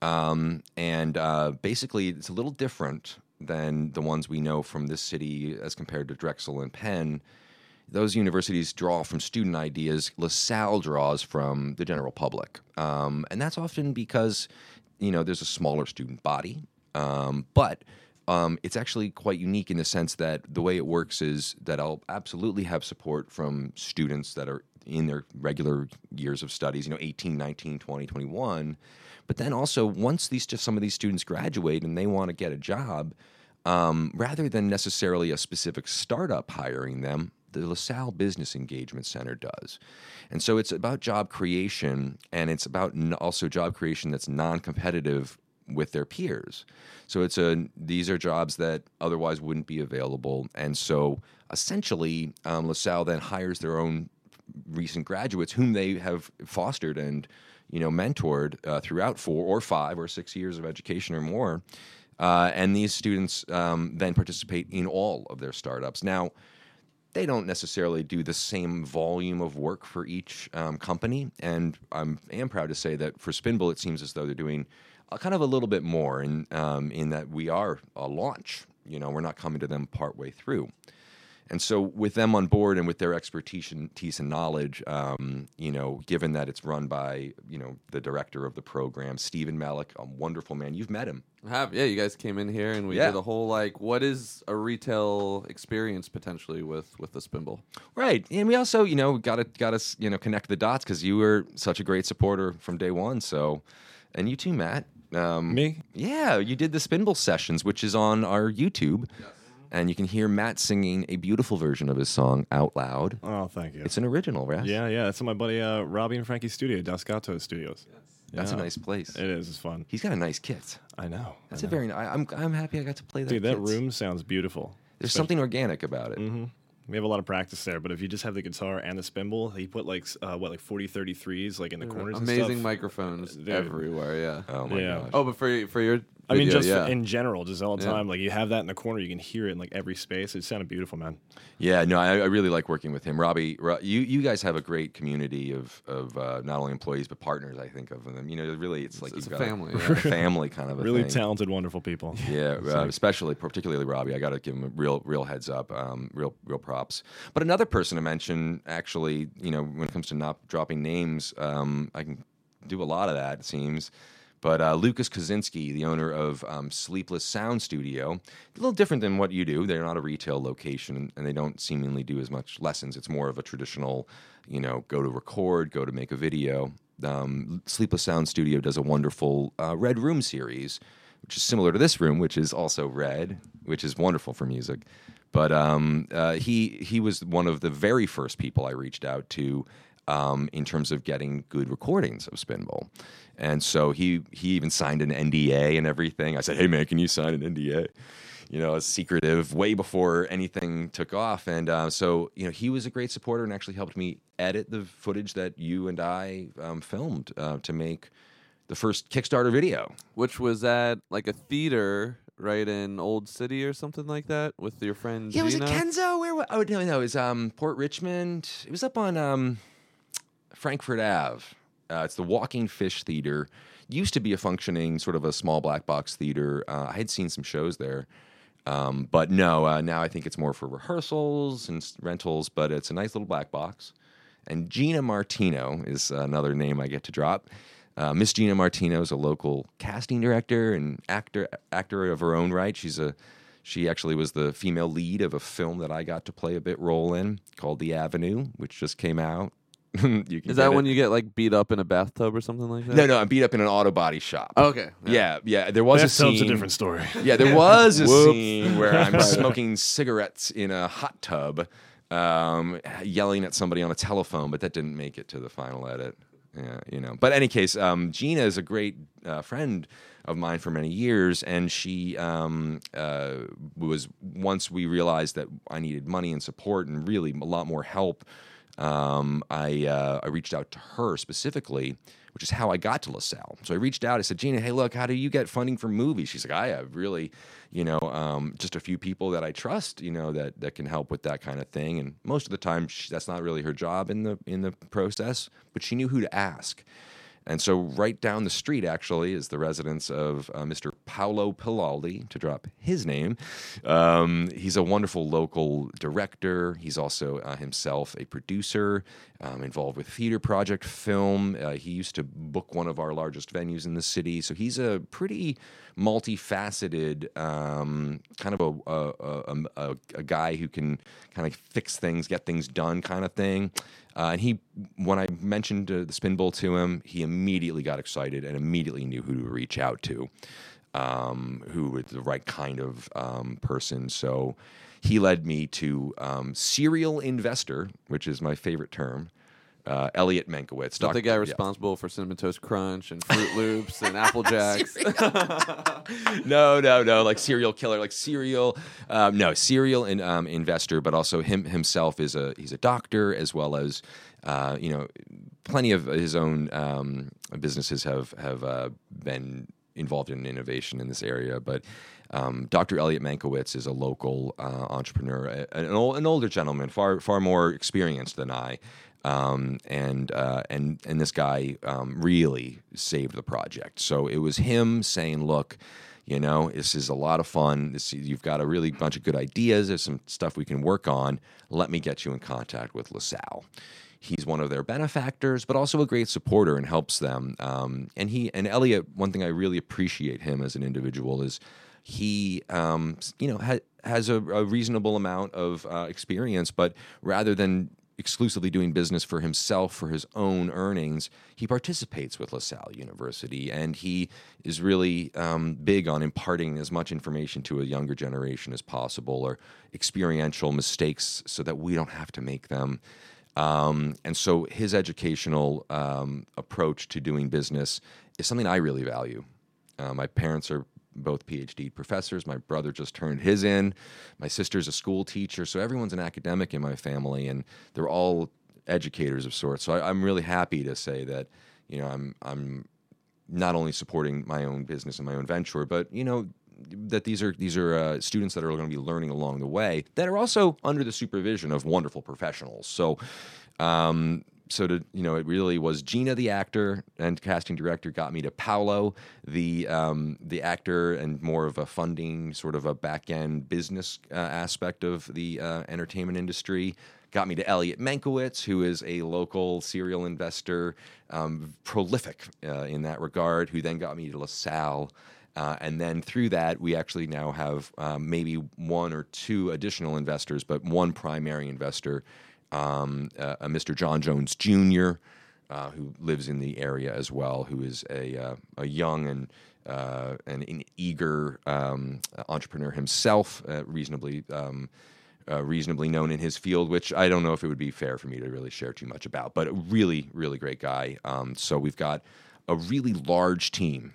Um, and uh, basically, it's a little different than the ones we know from this city as compared to Drexel and Penn. Those universities draw from student ideas. LaSalle draws from the general public, um, and that's often because you know there's a smaller student body, um, but um, it's actually quite unique in the sense that the way it works is that I'll absolutely have support from students that are in their regular years of studies, you know, 18, 19, 20, 21. But then also, once these some of these students graduate and they want to get a job, um, rather than necessarily a specific startup hiring them, the LaSalle Business Engagement Center does. And so it's about job creation, and it's about also job creation that's non competitive with their peers. So it's a these are jobs that otherwise wouldn't be available, and so essentially, um, LaSalle then hires their own recent graduates whom they have fostered and you know mentored uh, throughout four or five or six years of education or more. Uh, and these students um, then participate in all of their startups. Now, they don't necessarily do the same volume of work for each um, company. And I'm am proud to say that for Spinball, it seems as though they're doing a, kind of a little bit more in um, in that we are a launch. You know, we're not coming to them partway through. And so, with them on board and with their expertise and, expertise and knowledge, um, you know, given that it's run by you know the director of the program, Stephen Malik, a wonderful man. You've met him. I have yeah, you guys came in here and we Yeah. did a whole like what is a retail experience potentially with with the spinball. Right, and we also, you know, got to got to you know connect the dots because you were such a great supporter from day one. So, and you too, Matt. Um, Me? Yeah, you did the Spinball sessions, which is on our YouTube, and you can hear Matt singing a beautiful version of his song out loud. Oh, thank you. It's an original, right? yeah, yeah. That's in my buddy uh, Robbie and Frankie's studio, Dos Gatos Studios. that's a nice place. It is. It's fun. He's got a nice kit. I know. That's I a know. very. ni- I'm I'm happy I got to play that. Dude, that kit. room sounds beautiful. There's something organic about it. hmm We have a lot of practice there, but if you just have the guitar and the spinball, he put like uh, what like 40, 33s like in the corners. and Amazing stuff. microphones Dude. everywhere. Yeah. Oh my Yeah. gosh. Oh, but for for your I mean, just yeah. in general, just all the Yeah. time. Like you have that in the corner, you can hear it in like every space. It sounded beautiful, man. Yeah, no, I, I really like working with him, Robbie. Ro- you you guys have a great community of of uh, not only employees but partners. I think of them. You know, really, it's, like it's you've a family, a, yeah. family kind of a Really thing. talented, wonderful people. Yeah, uh, especially particularly Robbie. I got to give him a real real heads up, um, real real props. But another person to mention, actually, you know, when it comes to not dropping names, um, I can do a lot of that. It seems. But uh, Lucas Kaczynski, the owner of um, Sleepless Sound Studio, a little different than what you do. They're not a retail location, and they don't seemingly do as much lessons. It's more of a traditional, you know, go to record, go to make a video. Um, Sleepless Sound Studio does a wonderful uh, Red Room series, which is similar to this room, which is also red, which is wonderful for music. But um, uh, he he was one of the very first people I reached out to um, in terms of getting good recordings of Spinball. And so he he even signed an NDA and everything. I said, "Hey man, can you sign an NDA?" You know, it's secretive way before anything took off. And uh, so you know, he was a great supporter and actually helped me edit the footage that you and I um, filmed uh, to make the first Kickstarter video. Which was at like a theater right in Old City or something like that with your friend Yeah, was it Kenzo? Where? Oh no, no, it was um, Port Richmond. It was up on um, Frankford Ave. Uh, it's the Walking Fish Theater. Used to be a functioning sort of a small black box theater. Uh, I had seen some shows there, um, but no, uh, now I think it's more for rehearsals and rentals. But it's a nice little black box. And Gina Martino is another name I get to drop. Uh, Miss Gina Martino is a local casting director and actor actor of her own right. She's a she actually was the female lead of a film that I got to play a bit role in called The Avenue, which just came out. you can Is get that it. when you get like beat up in a bathtub or something like that? No, no, I'm beat up in an auto body shop. Okay. Yeah, yeah. There was a Bathtub's scene. a different story. Yeah, there was a Whoops. scene where I'm smoking cigarettes in a hot tub, um, yelling at somebody on a telephone, but that didn't make it to the final edit. Yeah, you know. But any case, um, Gina is a great uh, friend of mine for many years, and she um, uh, was once we realized that I needed money and support and really a lot more help. Um, I uh, I reached out to her specifically, which is how I got to LaSalle. So I reached out. I said, Gina, hey, look, how do you get funding for movies? She's like, I have really, you know, um, just a few people that I trust, you know, that that can help with that kind of thing. And most of the time, she, that's not really her job in the in the process. But she knew who to ask. And so, right down the street, actually, is the residence of uh, Mr. Paolo Pilaldi, to drop his name. Um, he's a wonderful local director. He's also uh, himself a producer, um, involved with Theater Project Film. Uh, he used to book one of our largest venues in the city. So, he's a pretty multifaceted um, kind of a, a, a, a, guy who can kind of fix things, get things done, kind of thing. Uh, and he, when I mentioned uh, the Spinball to him, he immediately got excited and immediately knew who to reach out to, um, who was the right kind of um, person. So he led me to um, serial investor, which is my favorite term. Uh, Elliot Menkowitz, Not the Doc- guy yeah. responsible for Cinnamon Toast Crunch and Fruit Loops and Apple Jacks. no, no, no, like serial killer, like serial, um, no, serial in, um, investor, but also him himself is a he's a doctor as well as uh, you know, plenty of his own um, businesses have have uh, been involved in innovation in this area, but. Um, Dr. Elliot Menkowitz is a local uh, entrepreneur, an, an older gentleman, far far more experienced than I, um, and uh, and and this guy um, really saved the project. So it was him saying, "Look, you know, this is a lot of fun. This, you've got a really bunch of good ideas. There's some stuff we can work on. Let me get you in contact with LaSalle." He's one of their benefactors, but also a great supporter and helps them. Um, and he and Elliot, one thing I really appreciate him as an individual is he, um, you know, ha- has a, a reasonable amount of uh, experience, but rather than exclusively doing business for himself for his own earnings, he participates with LaSalle University, and he is really um, big on imparting as much information to a younger generation as possible, or experiential mistakes, so that we don't have to make them. Um, and so his educational um, approach to doing business is something I really value. Uh, my parents are both PhD professors. My brother just turned his in. My sister's a school teacher. So everyone's an academic in my family, and they're all educators of sorts. So I, I'm really happy to say that you know I'm I'm not only supporting my own business and my own venture, but you know that these are these are uh, students that are going to be learning along the way that are also under the supervision of wonderful professionals. So. Um, so to you know, it really was Gina, the actor and casting director, got me to Paolo, the um, the actor and more of a funding, sort of a back end business uh, aspect of the uh, entertainment industry. Got me to Elliot Menkowitz, who is a local serial investor, um, prolific uh, in that regard. Who then got me to LaSalle. Uh, and then through that, we actually now have um, maybe one or two additional investors, but one primary investor, um, uh, a Mr. John Jones Jr., uh, who lives in the area as well, who is a, uh, a young and uh, and an eager um, entrepreneur himself, reasonably. Um, reasonably known in his field, which I don't know if it would be fair for me to really share too much about, but a really, really great guy. Um, so we've got a really large team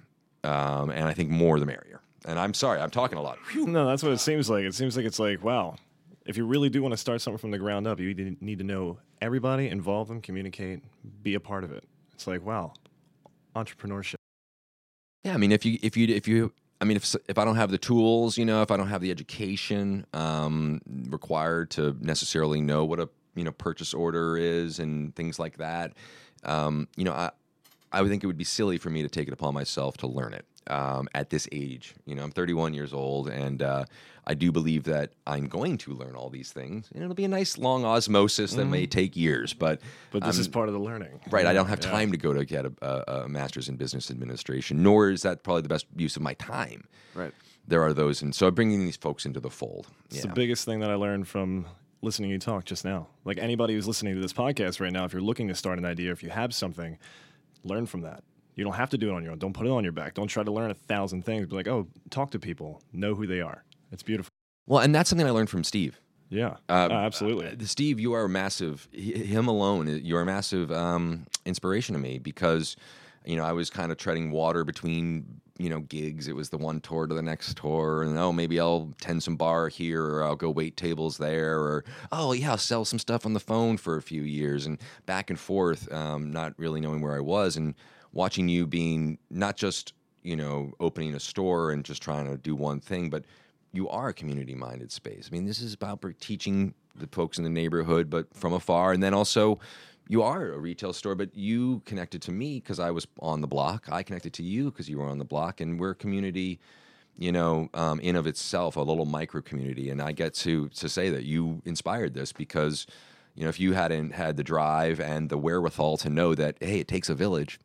um, and I think more the merrier. And I'm sorry, I'm talking a lot. Whew. No, that's what it seems like. It seems like it's like, wow, if you really do want to start something from the ground up, you need- need to know everybody, involve them, communicate, be a part of it. It's like, wow, entrepreneurship. Yeah, I mean, if you if you if you, I mean, if if I don't have the tools, you know, if I don't have the education um, required to necessarily know what a you know purchase order is and things like that, um, you know, I I would think it would be silly for me to take it upon myself to learn it um, at this age. You know, I'm 31 years old, and uh, I do believe that I'm going to learn all these things, and it'll be a nice long osmosis that may take years, but But this I'm- is part of the learning. Right, I don't have Yeah. time to go to get a, a, a master's in business administration, nor is that probably the best use of my time. Right. There are those, and so I'm bringing these folks into the fold. It's Yeah. the biggest thing that I learned from listening to you talk just now. Like anybody who's listening to this podcast right now, if you're looking to start an idea, if you have something, learn from that. You don't have to do it on your own. Don't put it on your back. Don't try to learn a thousand things. Be like, oh, talk to people, know who they are. It's beautiful. Well, and that's something I learned from Steve. Yeah, Uh, Uh, absolutely. Uh, Steve, you are massive. h- Him alone, you're a massive um, inspiration to me because, you know, I was kind of treading water between, you know, gigs. It was the one tour to the next tour, and oh, maybe I'll tend some bar here, or I'll go wait tables there, or oh yeah, I'll sell some stuff on the phone for a few years, and back and forth, um, not really knowing where I was, and watching you being not just you know opening a store and just trying to do one thing, but you are a community minded space. I mean, this is about teaching the folks in the neighborhood, but from afar. And then also, you are a retail store, but you connected to me because I was on the block. I connected to you because you were on the block. And we're a community, you know, um, in of itself, a little micro community. And I get to, to say that you inspired this because, you know, if you hadn't had the drive and the wherewithal to know that, hey, it takes a village,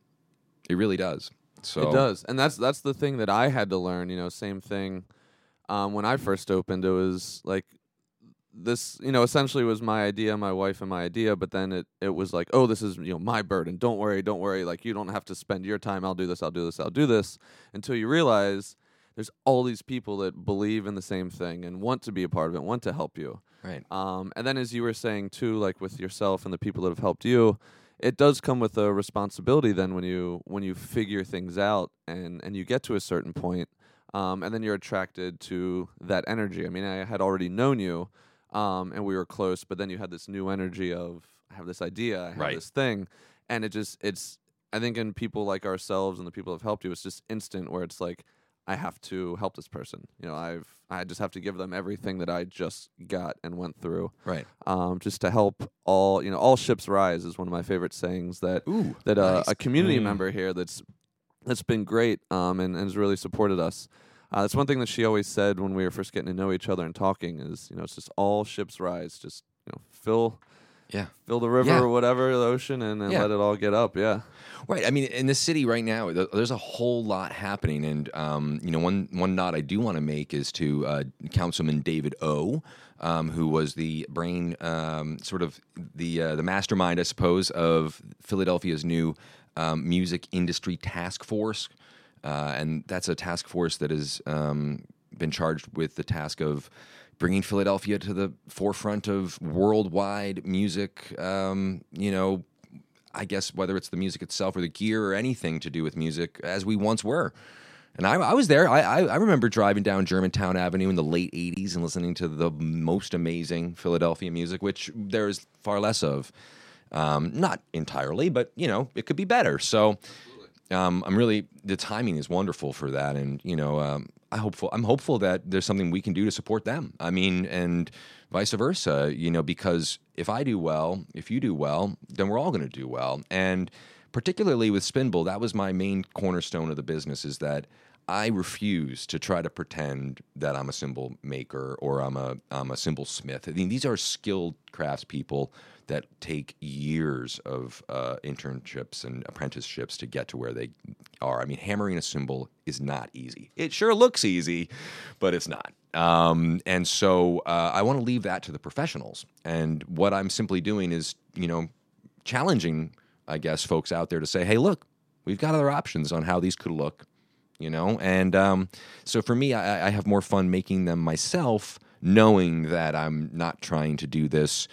it really does. So It does, and that's that's the thing that I had to learn. You know, same thing. Um, when I first opened, it was like this. You know, essentially was my idea, my wife and my idea. But then it it was like, oh, this is you know my burden. Don't worry, don't worry. Like you don't have to spend your time. I'll do this. I'll do this. I'll do this. Until you realize there's all these people that believe in the same thing and want to be a part of it, want to help you. Right. Um, and then, as you were saying too, like with yourself and the people that have helped you, it does come with a responsibility. Then, when you when you figure things out and and you get to a certain point, um, and then you're attracted to that energy. I mean, I had already known you, um, and we were close, but then you had this new energy of I have this idea, I have Right. this thing, and it just it's. I think in people like ourselves and the people have helped you, it's just instant where it's like. I have to help this person. You know, I've I just have to give them everything that I just got and went through Right. um, just to help all you know all ships rise is one of my favorite sayings that Ooh. that uh, nice. a community Mm. member here that's that's been great um, and, and has really supported us. Uh, that's one thing that she always said when we were first getting to know each other and talking is you know it's just all ships rise just you know fill Yeah. fill the river Yeah. or whatever the ocean and, and Yeah. let it all get up yeah Right. I mean, in the city right now, there's a whole lot happening, and um, you know, one one nod I do want to make is to uh, Councilman David O, um, who was the brain, um, sort of the uh, the mastermind, I suppose, of Philadelphia's new um, music industry task force, uh, and that's a task force that has um, been charged with the task of bringing Philadelphia to the forefront of worldwide music. Um, you know, I guess whether it's the music itself or the gear or anything to do with music, as we once were. And I, I was there. I, I, I remember driving down Germantown Avenue in the late '80s and listening to the most amazing Philadelphia music, which there is far less of. Um, not entirely, but you know, it could be better. So um, I'm really the timing is wonderful for that, and you know, um, I hopeful. I'm hopeful that there's something we can do to support them. I mean, and vice versa. You know, because if I do well, if you do well, then we're all going to do well. And particularly with Spinball, that was my main cornerstone of the business. Is that I refuse to try to pretend that I'm a cymbal maker or I'm a I'm a cymbal smith. I mean, these are skilled craftspeople that take years of uh, internships and apprenticeships to get to where they are. I mean, hammering a cymbal is not easy. It sure looks easy, but it's not. Um, and so uh, I want to leave that to the professionals. And what I'm simply doing is, you know, challenging, I guess, folks out there to say, hey, look, we've got other options on how these could look you know and um, so for me I, I, have more fun making them myself knowing that i'm not trying to do this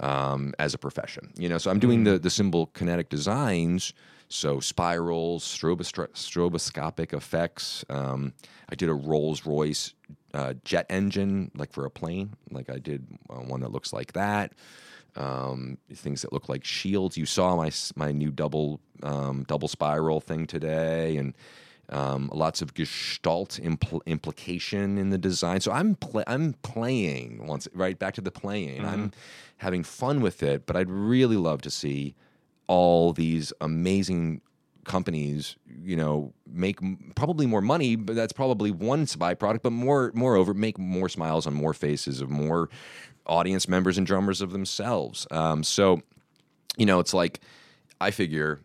um, as a profession. You know so i'm doing the, the cymbal kinetic designs. So spirals stroboscopic effects. Um, i did a rolls royce uh, jet engine like for a plane. Like i did uh, one that looks like that. Um, things that look like shields. You saw my my new double um, double spiral thing today, and um, lots of gestalt impl- implication in the design. So I'm pl- I'm playing once right back to the playing. Mm-hmm. I'm having fun with it, but I'd really love to see all these amazing companies, you know, make probably more money, but that's probably one byproduct. But more, moreover, make more smiles on more faces of more audience members and drummers of themselves. Um, so, you know, it's like I figure,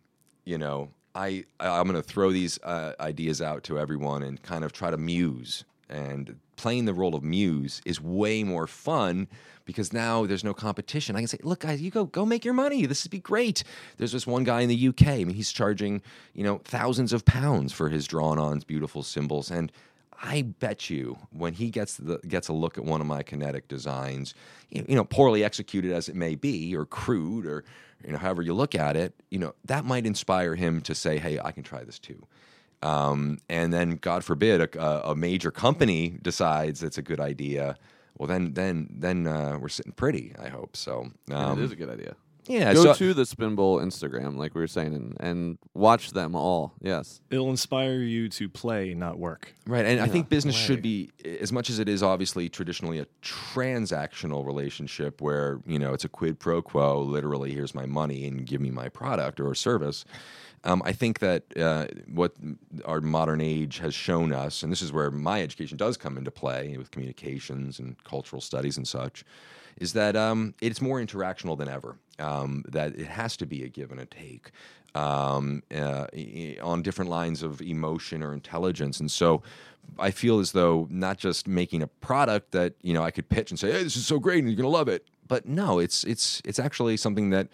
you know, I I'm going to throw these uh, ideas out to everyone and kind of try to muse. And playing the role of muse is way more fun because now there's no competition. I can say, "Look, guys, you go go make your money. This would be great." There's this one guy in the UK. I mean, he's charging you know thousands of pounds for his drawn-on beautiful cymbals and I bet you when he gets the, gets a look at one of my kinetic designs, you know, poorly executed as it may be, or crude, or you know, however you look at it, you know, that might inspire him to say, "Hey, I can try this too." Um, and then, God forbid, a, a, major company decides it's a good idea. Well, then, then, then uh, we're sitting pretty. I hope so. Um, it is a good idea. Yeah, go so, to the Spinball Instagram, like we were saying, and, and watch them all. Yes, it'll inspire you to play, not work. Right, and yeah, I think business play. should be as much as it is obviously traditionally a transactional relationship where you know it's a quid pro quo. Literally, here's my money and give me my product or service. Um, I think that uh, what our modern age has shown us, and this is where my education does come into play with communications and cultural studies and such, is that um, it's more interactional than ever. Um, that it has to be a give and a take um, uh, on different lines of emotion or intelligence, and so I feel as though not just making a product that you know I could pitch and say, "Hey, this is so great and you're going to love it," but no, it's it's it's actually something that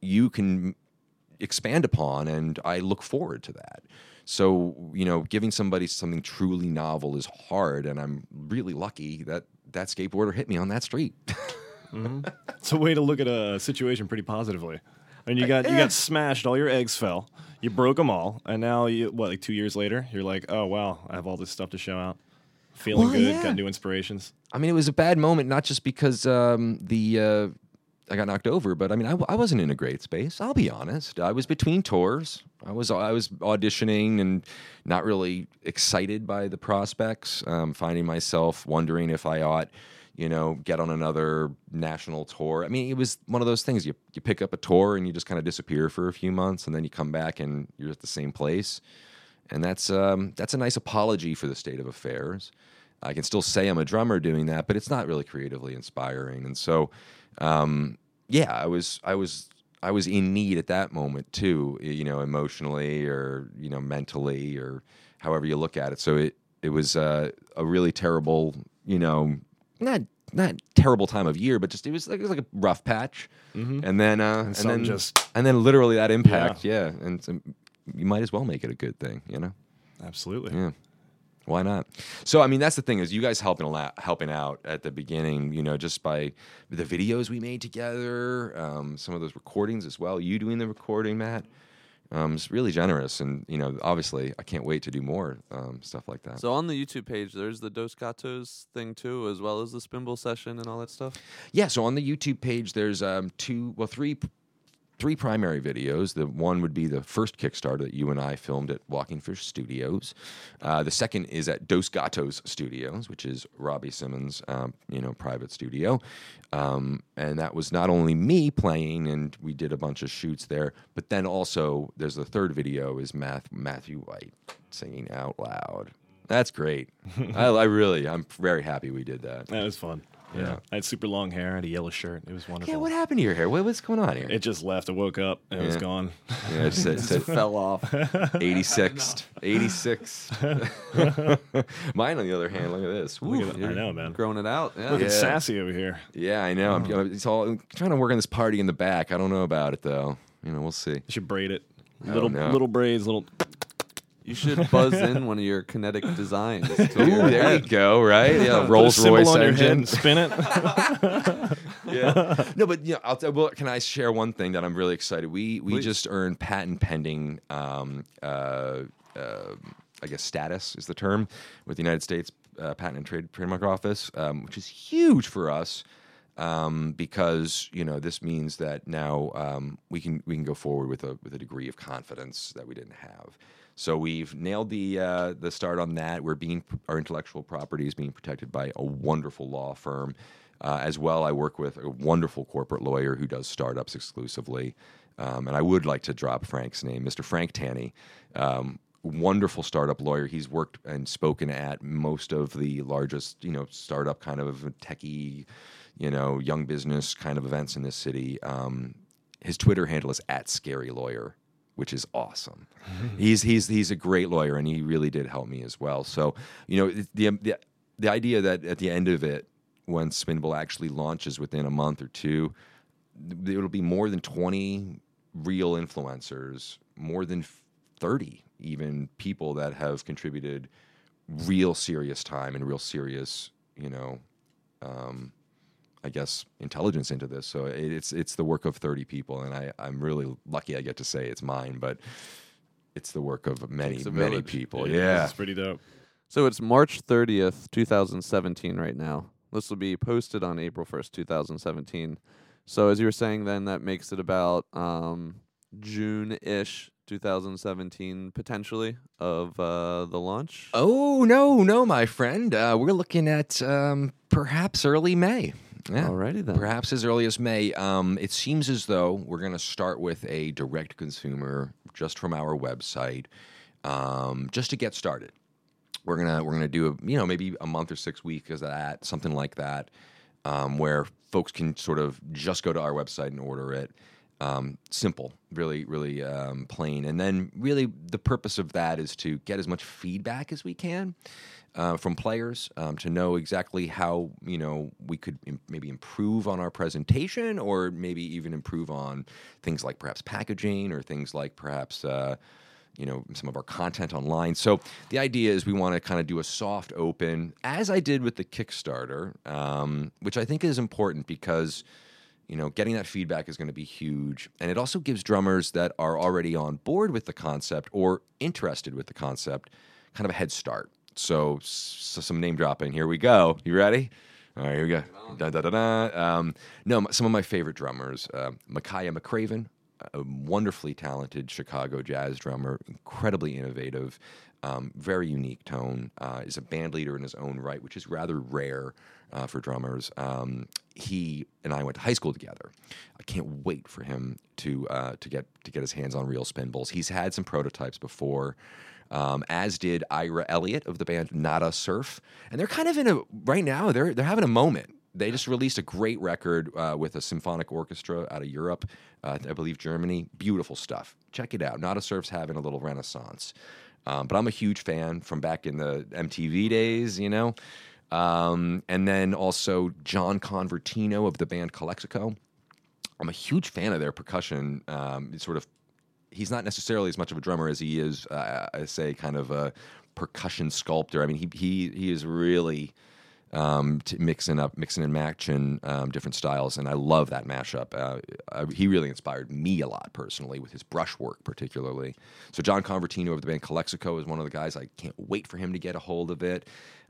you can expand upon, and I look forward to that. So, you know, giving somebody something truly novel is hard, and I'm really lucky that that skateboarder hit me on that street. mm-hmm. It's a way to look at a situation pretty positively. I mean, you got you got smashed. All your eggs fell. You broke them all, and now you what? Like two years later, you're like, oh wow, I have all this stuff to show out. Feeling well, good, yeah. got new inspirations. I mean, it was a bad moment, not just because um, the uh, I got knocked over, but I mean, I, I wasn't in a great space. I'll be honest. I was between tours. I was I was auditioning and not really excited by the prospects. Um, finding myself wondering if I ought, you know, get on another national tour. I mean, it was one of those things. You you pick up a tour and you just kind of disappear for a few months, and then you come back and you're at the same place. And that's um, that's a nice apology for the state of affairs. I can still say I'm a drummer doing that, but it's not really creatively inspiring. And so, um, yeah, I was I was I was in need at that moment too, you know, emotionally or you know mentally or however you look at it. So it it was uh, a really terrible, you know, not not terrible time of year, but just it was like it was like a rough patch, mm-hmm. and then uh, and, and then just and then literally that impact, yeah, yeah and so you might as well make it a good thing, you know. Absolutely. Yeah. Why not? So I mean, that's the thing is you guys helping a lot, helping out at the beginning. You know, just by the videos we made together, um, some of those recordings as well. You doing the recording, Matt. Um, it's really generous, and you know, obviously, I can't wait to do more um, stuff like that. So on the YouTube page, there's the Dos Gatos thing too, as well as the Spinball session and all that stuff. Yeah. So on the YouTube page, there's um, two, well, three three primary videos. The one would be the first Kickstarter that you and I filmed at Walking Fish Studios. Uh, the second is at Dos Gatos Studios, which is Robbie Simmons, um, you know, private studio. Um, and that was not only me playing, and we did a bunch of shoots there, but then also there's the third video is Math, Matthew White singing out loud. That's great. I, I really, I'm very happy we did that. That was fun. Yeah. Yeah. I had super long hair. I had a yellow shirt. It was wonderful. Yeah, what happened to your hair? What, what's going on here? It just left. I woke up and it was gone. Yeah, it said, said fell off. 86. 86. Mine, on the other hand, look at this. Look at. I know, man. Growing it out. Yeah. Look at Yeah. Sassy over here. Yeah, I know. I'm, mm. it's all I'm trying to work on this party in the back. I don't know about it though. You know, we'll see. You should braid it. Oh, Little little braids, little. You should buzz in one of your kinetic designs. To Ooh, your there you go. Right? Yeah, Rolls Royce on your head engine. and spin it. yeah. No, but yeah, I'll well, can I share one thing that I'm really excited? We we Please. just earned patent pending. Um, uh, uh, I guess status is the term with the United States uh, Patent and Trade Trademark Office, um, which is huge for us. Um, because you know this means that now um, we can we can go forward with a with a degree of confidence that we didn't have. So we've nailed the uh, the start on that. We're being our intellectual property is being protected by a wonderful law firm. Uh, as well, I work with a wonderful corporate lawyer who does startups exclusively. Um, and I would like to drop Frank's name, Mr. Frank Taney. Um, wonderful startup lawyer. He's worked and spoken at most of the largest, you know, startup kind of techie, you know, young business kind of events in this city. Um, his Twitter handle is at Scary Lawyer, which is awesome. he's he's he's a great lawyer, and he really did help me as well. So you know the the the idea that at the end of it, when Spinball actually launches within a month or two, it'll be more than twenty real influencers, more than thirty even people that have contributed real serious time and real serious, you know, um, I guess intelligence into this. So it, it's it's the work of thirty people, and I I'm really lucky I get to say it's mine, but it's the work of many Takes many people. Yeah, Yeah. It's pretty dope. So it's March 30th, 2017 right now. This will be posted on April 1st, 2017. So as you were saying then that makes it about um June-ish 2017 potentially of uh the launch. Oh no, no, my friend. Uh, we're looking at um, perhaps early May. Yeah. Alrighty then. Perhaps as early as May. Um, it seems as though we're going to start with a direct consumer just from our website, um, just to get started. We're gonna we're gonna do a you know maybe a month or six weeks of that, something like that, um, where folks can sort of just go to our website and order it. Um, simple, really, really um, plain, and then really the purpose of that is to get as much feedback as we can uh, from players um, to know exactly how you know we could Im- maybe improve on our presentation or maybe even improve on things like perhaps packaging or things like perhaps uh, you know some of our content online so the idea is we want to kind of do a soft open as i did with the kickstarter um, which i think is important because you know, getting that feedback is going to be huge. And it also gives drummers that are already on board with the concept or interested with the concept kind of a head start. So, so some name dropping. Here we go. You ready? All right, here we go. Da, da, da, da. Um, no, some of my favorite drummers uh, Makaya McCraven, a wonderfully talented Chicago jazz drummer, incredibly innovative, um, very unique tone, uh, is a band leader in his own right, which is rather rare uh, for drummers. Um, he and I went to high school together. I can't wait for him to uh, to get to get his hands on real spinballs. He's had some prototypes before. Um, as did Ira Elliott of the band Nada Surf, and they're kind of in a right now. They're they're having a moment. They just released a great record uh, with a symphonic orchestra out of Europe, uh, I believe Germany. Beautiful stuff. Check it out. Nada Surf's having a little renaissance. Um, but I'm a huge fan from back in the MTV days, you know. Um, and then also John Convertino of the band Calexico. I'm a huge fan of their percussion. Um, sort of, he's not necessarily as much of a drummer as he is, uh, I say, kind of a percussion sculptor. I mean, he he he is really um, mixing up, mixing and matching um, different styles, and I love that mashup. Uh, uh, he really inspired me a lot personally with his brushwork, particularly. So John Convertino of the band Calexico is one of the guys. I can't wait for him to get a hold of it.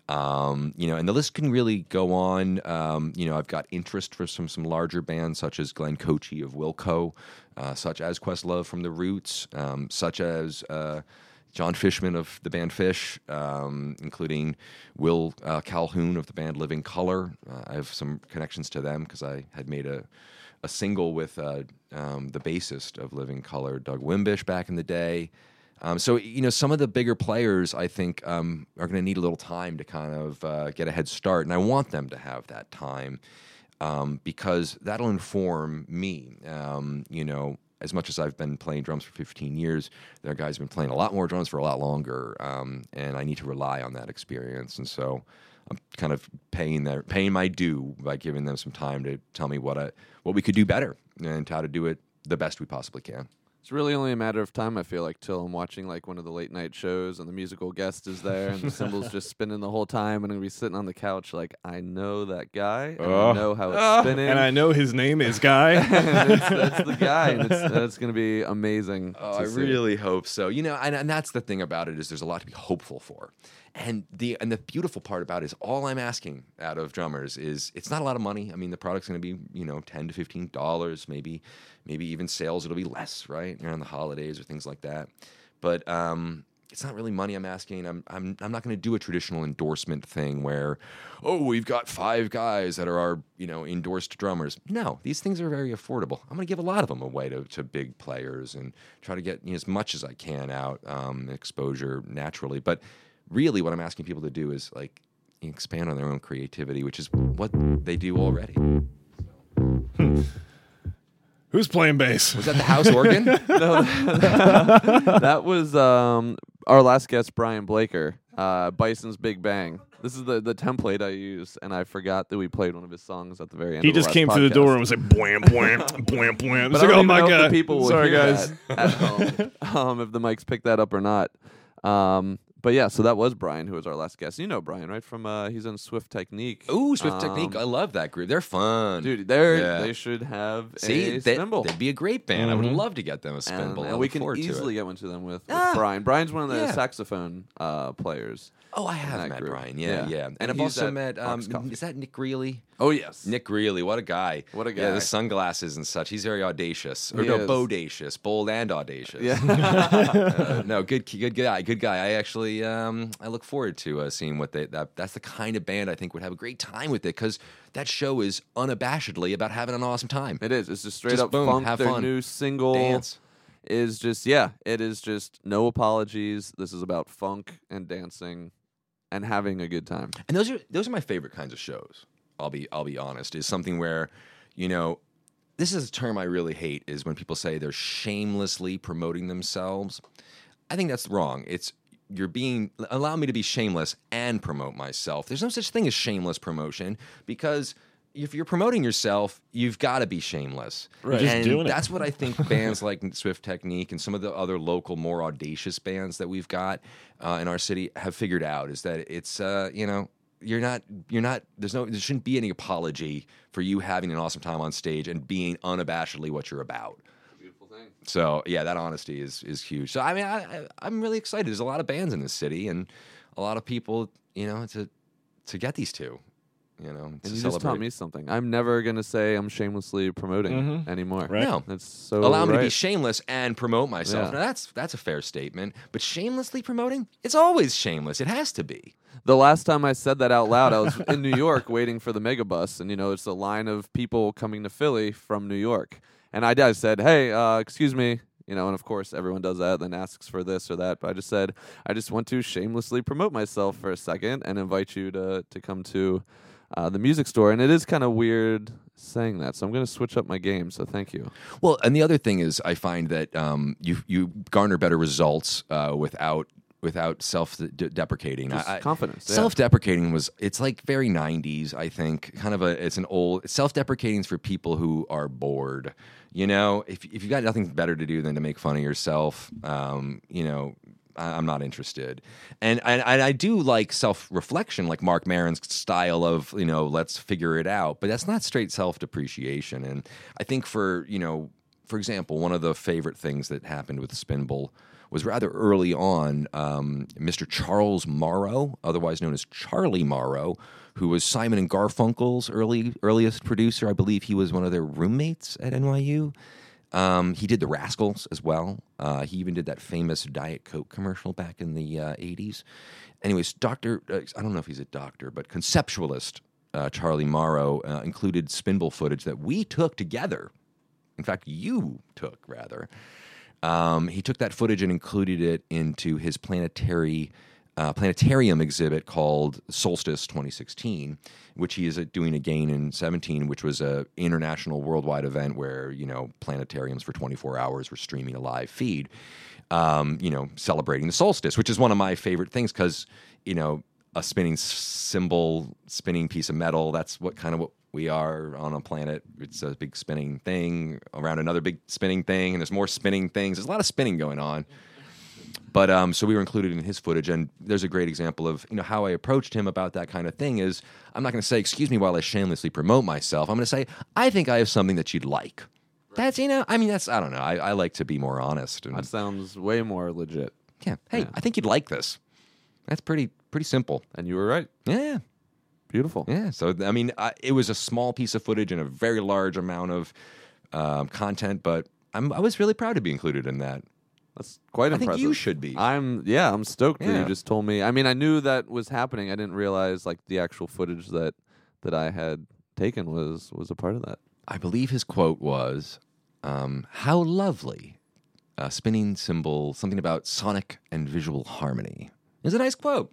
Um, you know, and the list can really go on. Um, you know, I've got interest for some some larger bands such as Glenn Kotche of Wilco, uh, such as Questlove from The Roots, um, such as uh, Jon Fishman of the band Phish, um, including Will uh, Calhoun of the band Living Colour. Uh, I have some connections to them because I had made a a single with uh, um, the bassist of Living Colour, Doug Wimbish, back in the day. Um, so you know, some of the bigger players, I think, um, are going to need a little time to kind of uh, get a head start, and I want them to have that time um, because that'll inform me. Um, you know, as much as I've been playing drums for 15 years, there are guys who've been playing a lot more drums for a lot longer, um, and I need to rely on that experience. And so, I'm kind of paying their paying my due by giving them some time to tell me what I what we could do better and how to do it the best we possibly can. It's really only a matter of time, I feel like, till I'm watching like one of the late night shows and the musical guest is there and the cymbal's just spinning the whole time and I'm gonna be sitting on the couch like I know that guy and Oh. I know how it's Ah, spinning. and I know his name is Guy. and it's, that's the guy, and it's, it's gonna be amazing. Oh, to I see. really hope so. You know, and, and that's the thing about it is there's a lot to be hopeful for. And the and the beautiful part about it is all I'm asking out of drummers is it's not a lot of money. I mean, the product's going to be you know ten to fifteen dollars, maybe maybe even sales it'll be less, right around the holidays or things like that. But um, it's not really money I'm asking. I'm I'm I'm not going to do a traditional endorsement thing where, oh, we've got five guys that are our you know endorsed drummers. No, these things are very affordable. I'm going to give a lot of them away to, to big players and try to get you know, as much as I can out um, exposure naturally. But really, what I'm asking people to do is like expand on their own creativity, which is what they do already. Who's playing bass? Was that the house organ? No, that was um, our last guest, Brian Blaker, uh, Bison's Big Bang. This is the, the template I use, and I forgot that we played one of his songs at the very end. He of the just last came through the podcast. door and was like, bwam, bwam, bwam, bwam. But It's I like, don't oh even my know if God. people will Sorry, hear guys. that at home, um, if the mics pick that up or not. Um, but yeah, so that was Brian, who was our last guest. You know Brian, right? From uh, he's in Swift Technique. Ooh, Swift Um, Technique. I love that group. They're fun. dude, they Yeah. they should have See, a they, spinball. would be a great band. I would Mhm. love to get them a and, spinball. I and we can forward to it. easily get one to them with, with Ah, Brian. Brian's one of the yeah. saxophone uh, players. Oh, I have met group. Brian. Yeah, Yeah. yeah. And And, I've also met. Um, is that Nick Greeley? Oh yes, Nick Greeley, what a guy! What a guy! Yeah, the sunglasses and such. He's very audacious, or He no, is. bodacious, bold and audacious. Yeah. Uh, no, good, good guy, good guy. I actually, um, I look forward to uh, seeing what they. That, that's the kind of band I think would have a great time with it because that show is unabashedly about having an awesome time. It is. It's just straight Just up boom, funk. have Their fun. new single Dance. is just yeah. It is just no apologies. This is about funk and dancing and having a good time. And those are those are my favorite kinds of shows. I'll be I'll be honest. Is something where, you know, this is a term I really hate is when people say they're shamelessly promoting themselves. I think that's wrong. It's you're being allow me to be shameless and promote myself. There's no such thing as shameless promotion because if you're promoting yourself, you've got to be shameless. Right. Just And doing it. that's what I think bands like Swift Technique and some of the other local, more audacious bands that we've got uh, in our city have figured out is that it's uh, you know you're not you're not there's no there shouldn't be any apology for you having an awesome time on stage and being unabashedly what you're about. Beautiful thing. So yeah, that honesty is is huge. So I mean, I, I I'm really excited. There's a lot of bands in this city and a lot of people, you know, to to get these two, you know, to And you just taught me something. I'm never gonna say I'm shamelessly promoting Mhm. anymore. Right. No, That's so allow me to be shameless and promote myself. Yeah. Now that's that's a fair statement. But shamelessly promoting, it's always shameless. It has to be. The last time I said that out loud, I was in New York waiting for the megabus, and you know it's a line of people coming to Philly from New York, and I, I said, "Hey, uh, excuse me." You know, and of course everyone does that, then asks for this or that. But I just said, I just want to shamelessly promote myself for a second and invite you to to come to uh, the music store. And it is kind of weird saying that, so I'm going to switch up my game. So thank you. Well, and the other thing is, I find that um, you you garner better results uh, without without self de- deprecating. I- confidence. yeah. Self-deprecating was it's like very 90s, I think. Kind of a it's an old self-deprecating is for people who are bored. You know, if if you've got nothing better to do than to make fun of yourself, um, you know, I'm not interested. And and, I do like self-reflection, like Marc Maron's style of you know, let's figure it out. But that's not straight self-depreciation. And I think for you know, for example, one of the favorite things that happened with Spinball was rather early on. Um, Mr. Charles Morrow, otherwise known as Charlie Morrow, who was Simon and Garfunkel's early earliest producer. I believe he was one of their roommates at NYU. Um, he did the Rascals as well. Uh, he even did that famous Diet Coke commercial back in the uh, 80s. Anyways, Doctor, uh, I don't know if he's a doctor, but conceptualist uh, Charlie Morrow uh, included spindle footage that we took together. In fact, you took rather. Um, he took that footage and included it into his planetary uh, planetarium exhibit called Solstice 2016, which he is uh, doing again in 17, which was a international worldwide event where you know planetariums for 24 hours were streaming a live feed, um, you know, celebrating the solstice, which is one of my favorite things because you know a spinning cymbal, spinning piece of metal. That's what kind of what we are on a planet. It's a big spinning thing around another big spinning thing, and there's more spinning things. There's a lot of spinning going on. But um, so we were included in his footage, and there's a great example of you know how I approached him about that kind of thing. Is I'm not going to say excuse me while I shamelessly promote myself. I'm going to say I think I have something that you'd like. That's you know I mean that's I don't know I, I like to be more honest and That sounds way more legit. yeah hey I think you'd like this. That's pretty pretty simple. And you were right. Yeah. Beautiful. Yeah. So I mean, I, it was a small piece of footage and a very large amount of um, content, but I'm, I was really proud to be included in that. That's quite I think impressive. you should be. I'm yeah, I'm stoked that Yeah. you just told me. I mean, I knew that was happening. I didn't realize like the actual footage that that I had taken was was a part of that. I believe his quote was, um, "How lovely, a spinning cymbal, something about sonic and visual harmony." It's a nice quote.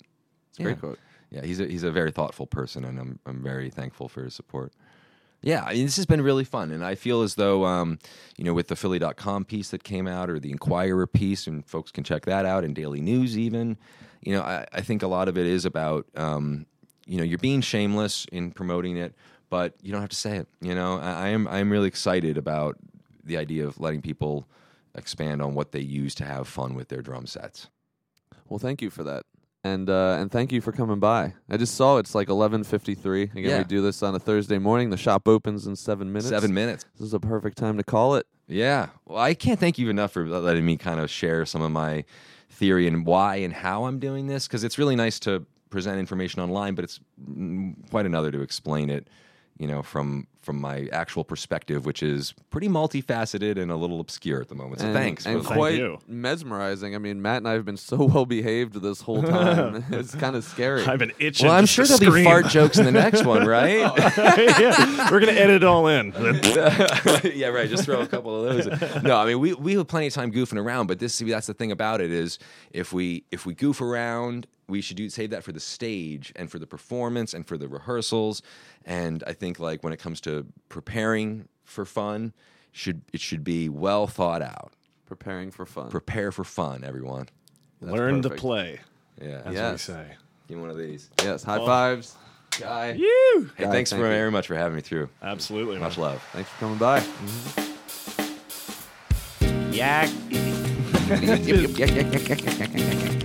It's a great quote. Yeah, he's a, he's a very thoughtful person, and I'm I'm very thankful for his support. Yeah, I mean, this has been really fun, and I feel as though, um, you know, with the Philly.com piece that came out, or the Inquirer piece, and folks can check that out, and Daily News even. You know, I, I think a lot of it is about, um, you know, you're being shameless in promoting it, but you don't have to say it. You know, I, I am I am really excited about the idea of letting people expand on what they use to have fun with their drum sets. Well, thank you for that. And uh, and thank you for coming by. I just saw it's like 11:53. Again, Yeah. we do this on a Thursday morning. The shop opens in 7 minutes. Seven minutes. This is a perfect time to call it. Yeah. Well, I can't thank you enough for letting me kind of share some of my theory and why and how I'm doing this because it's really nice to present information online, but it's mm, quite another to explain it, you know, from from my actual perspective, which is pretty multifaceted and a little obscure at the moment. So and, thanks. And for Thank quite you. mesmerizing. I mean, Matt and I have been so well behaved this whole time. it's kind of scary. I've been itching. well, I'm sure there'll be fart jokes in the next one, right? Oh, yeah, we're gonna edit it all in. yeah, right. Just throw a couple of those. No, I mean we we have plenty of time goofing around, but this that's the thing about it is if we if we goof around, we should do save that for the stage and for the performance and for the rehearsals. And I think like when it comes to preparing for fun, should it should be well thought out. Preparing for fun. Prepare for fun, everyone. Learn to play. Yeah. That's Yes. what we say. Give me one of these. yes. High fives. Guy. You. Hey, Guy, thanks thank for you. very much for having me through. Absolutely. Much man. love. Thanks for coming by. Yeah. Yep, yep,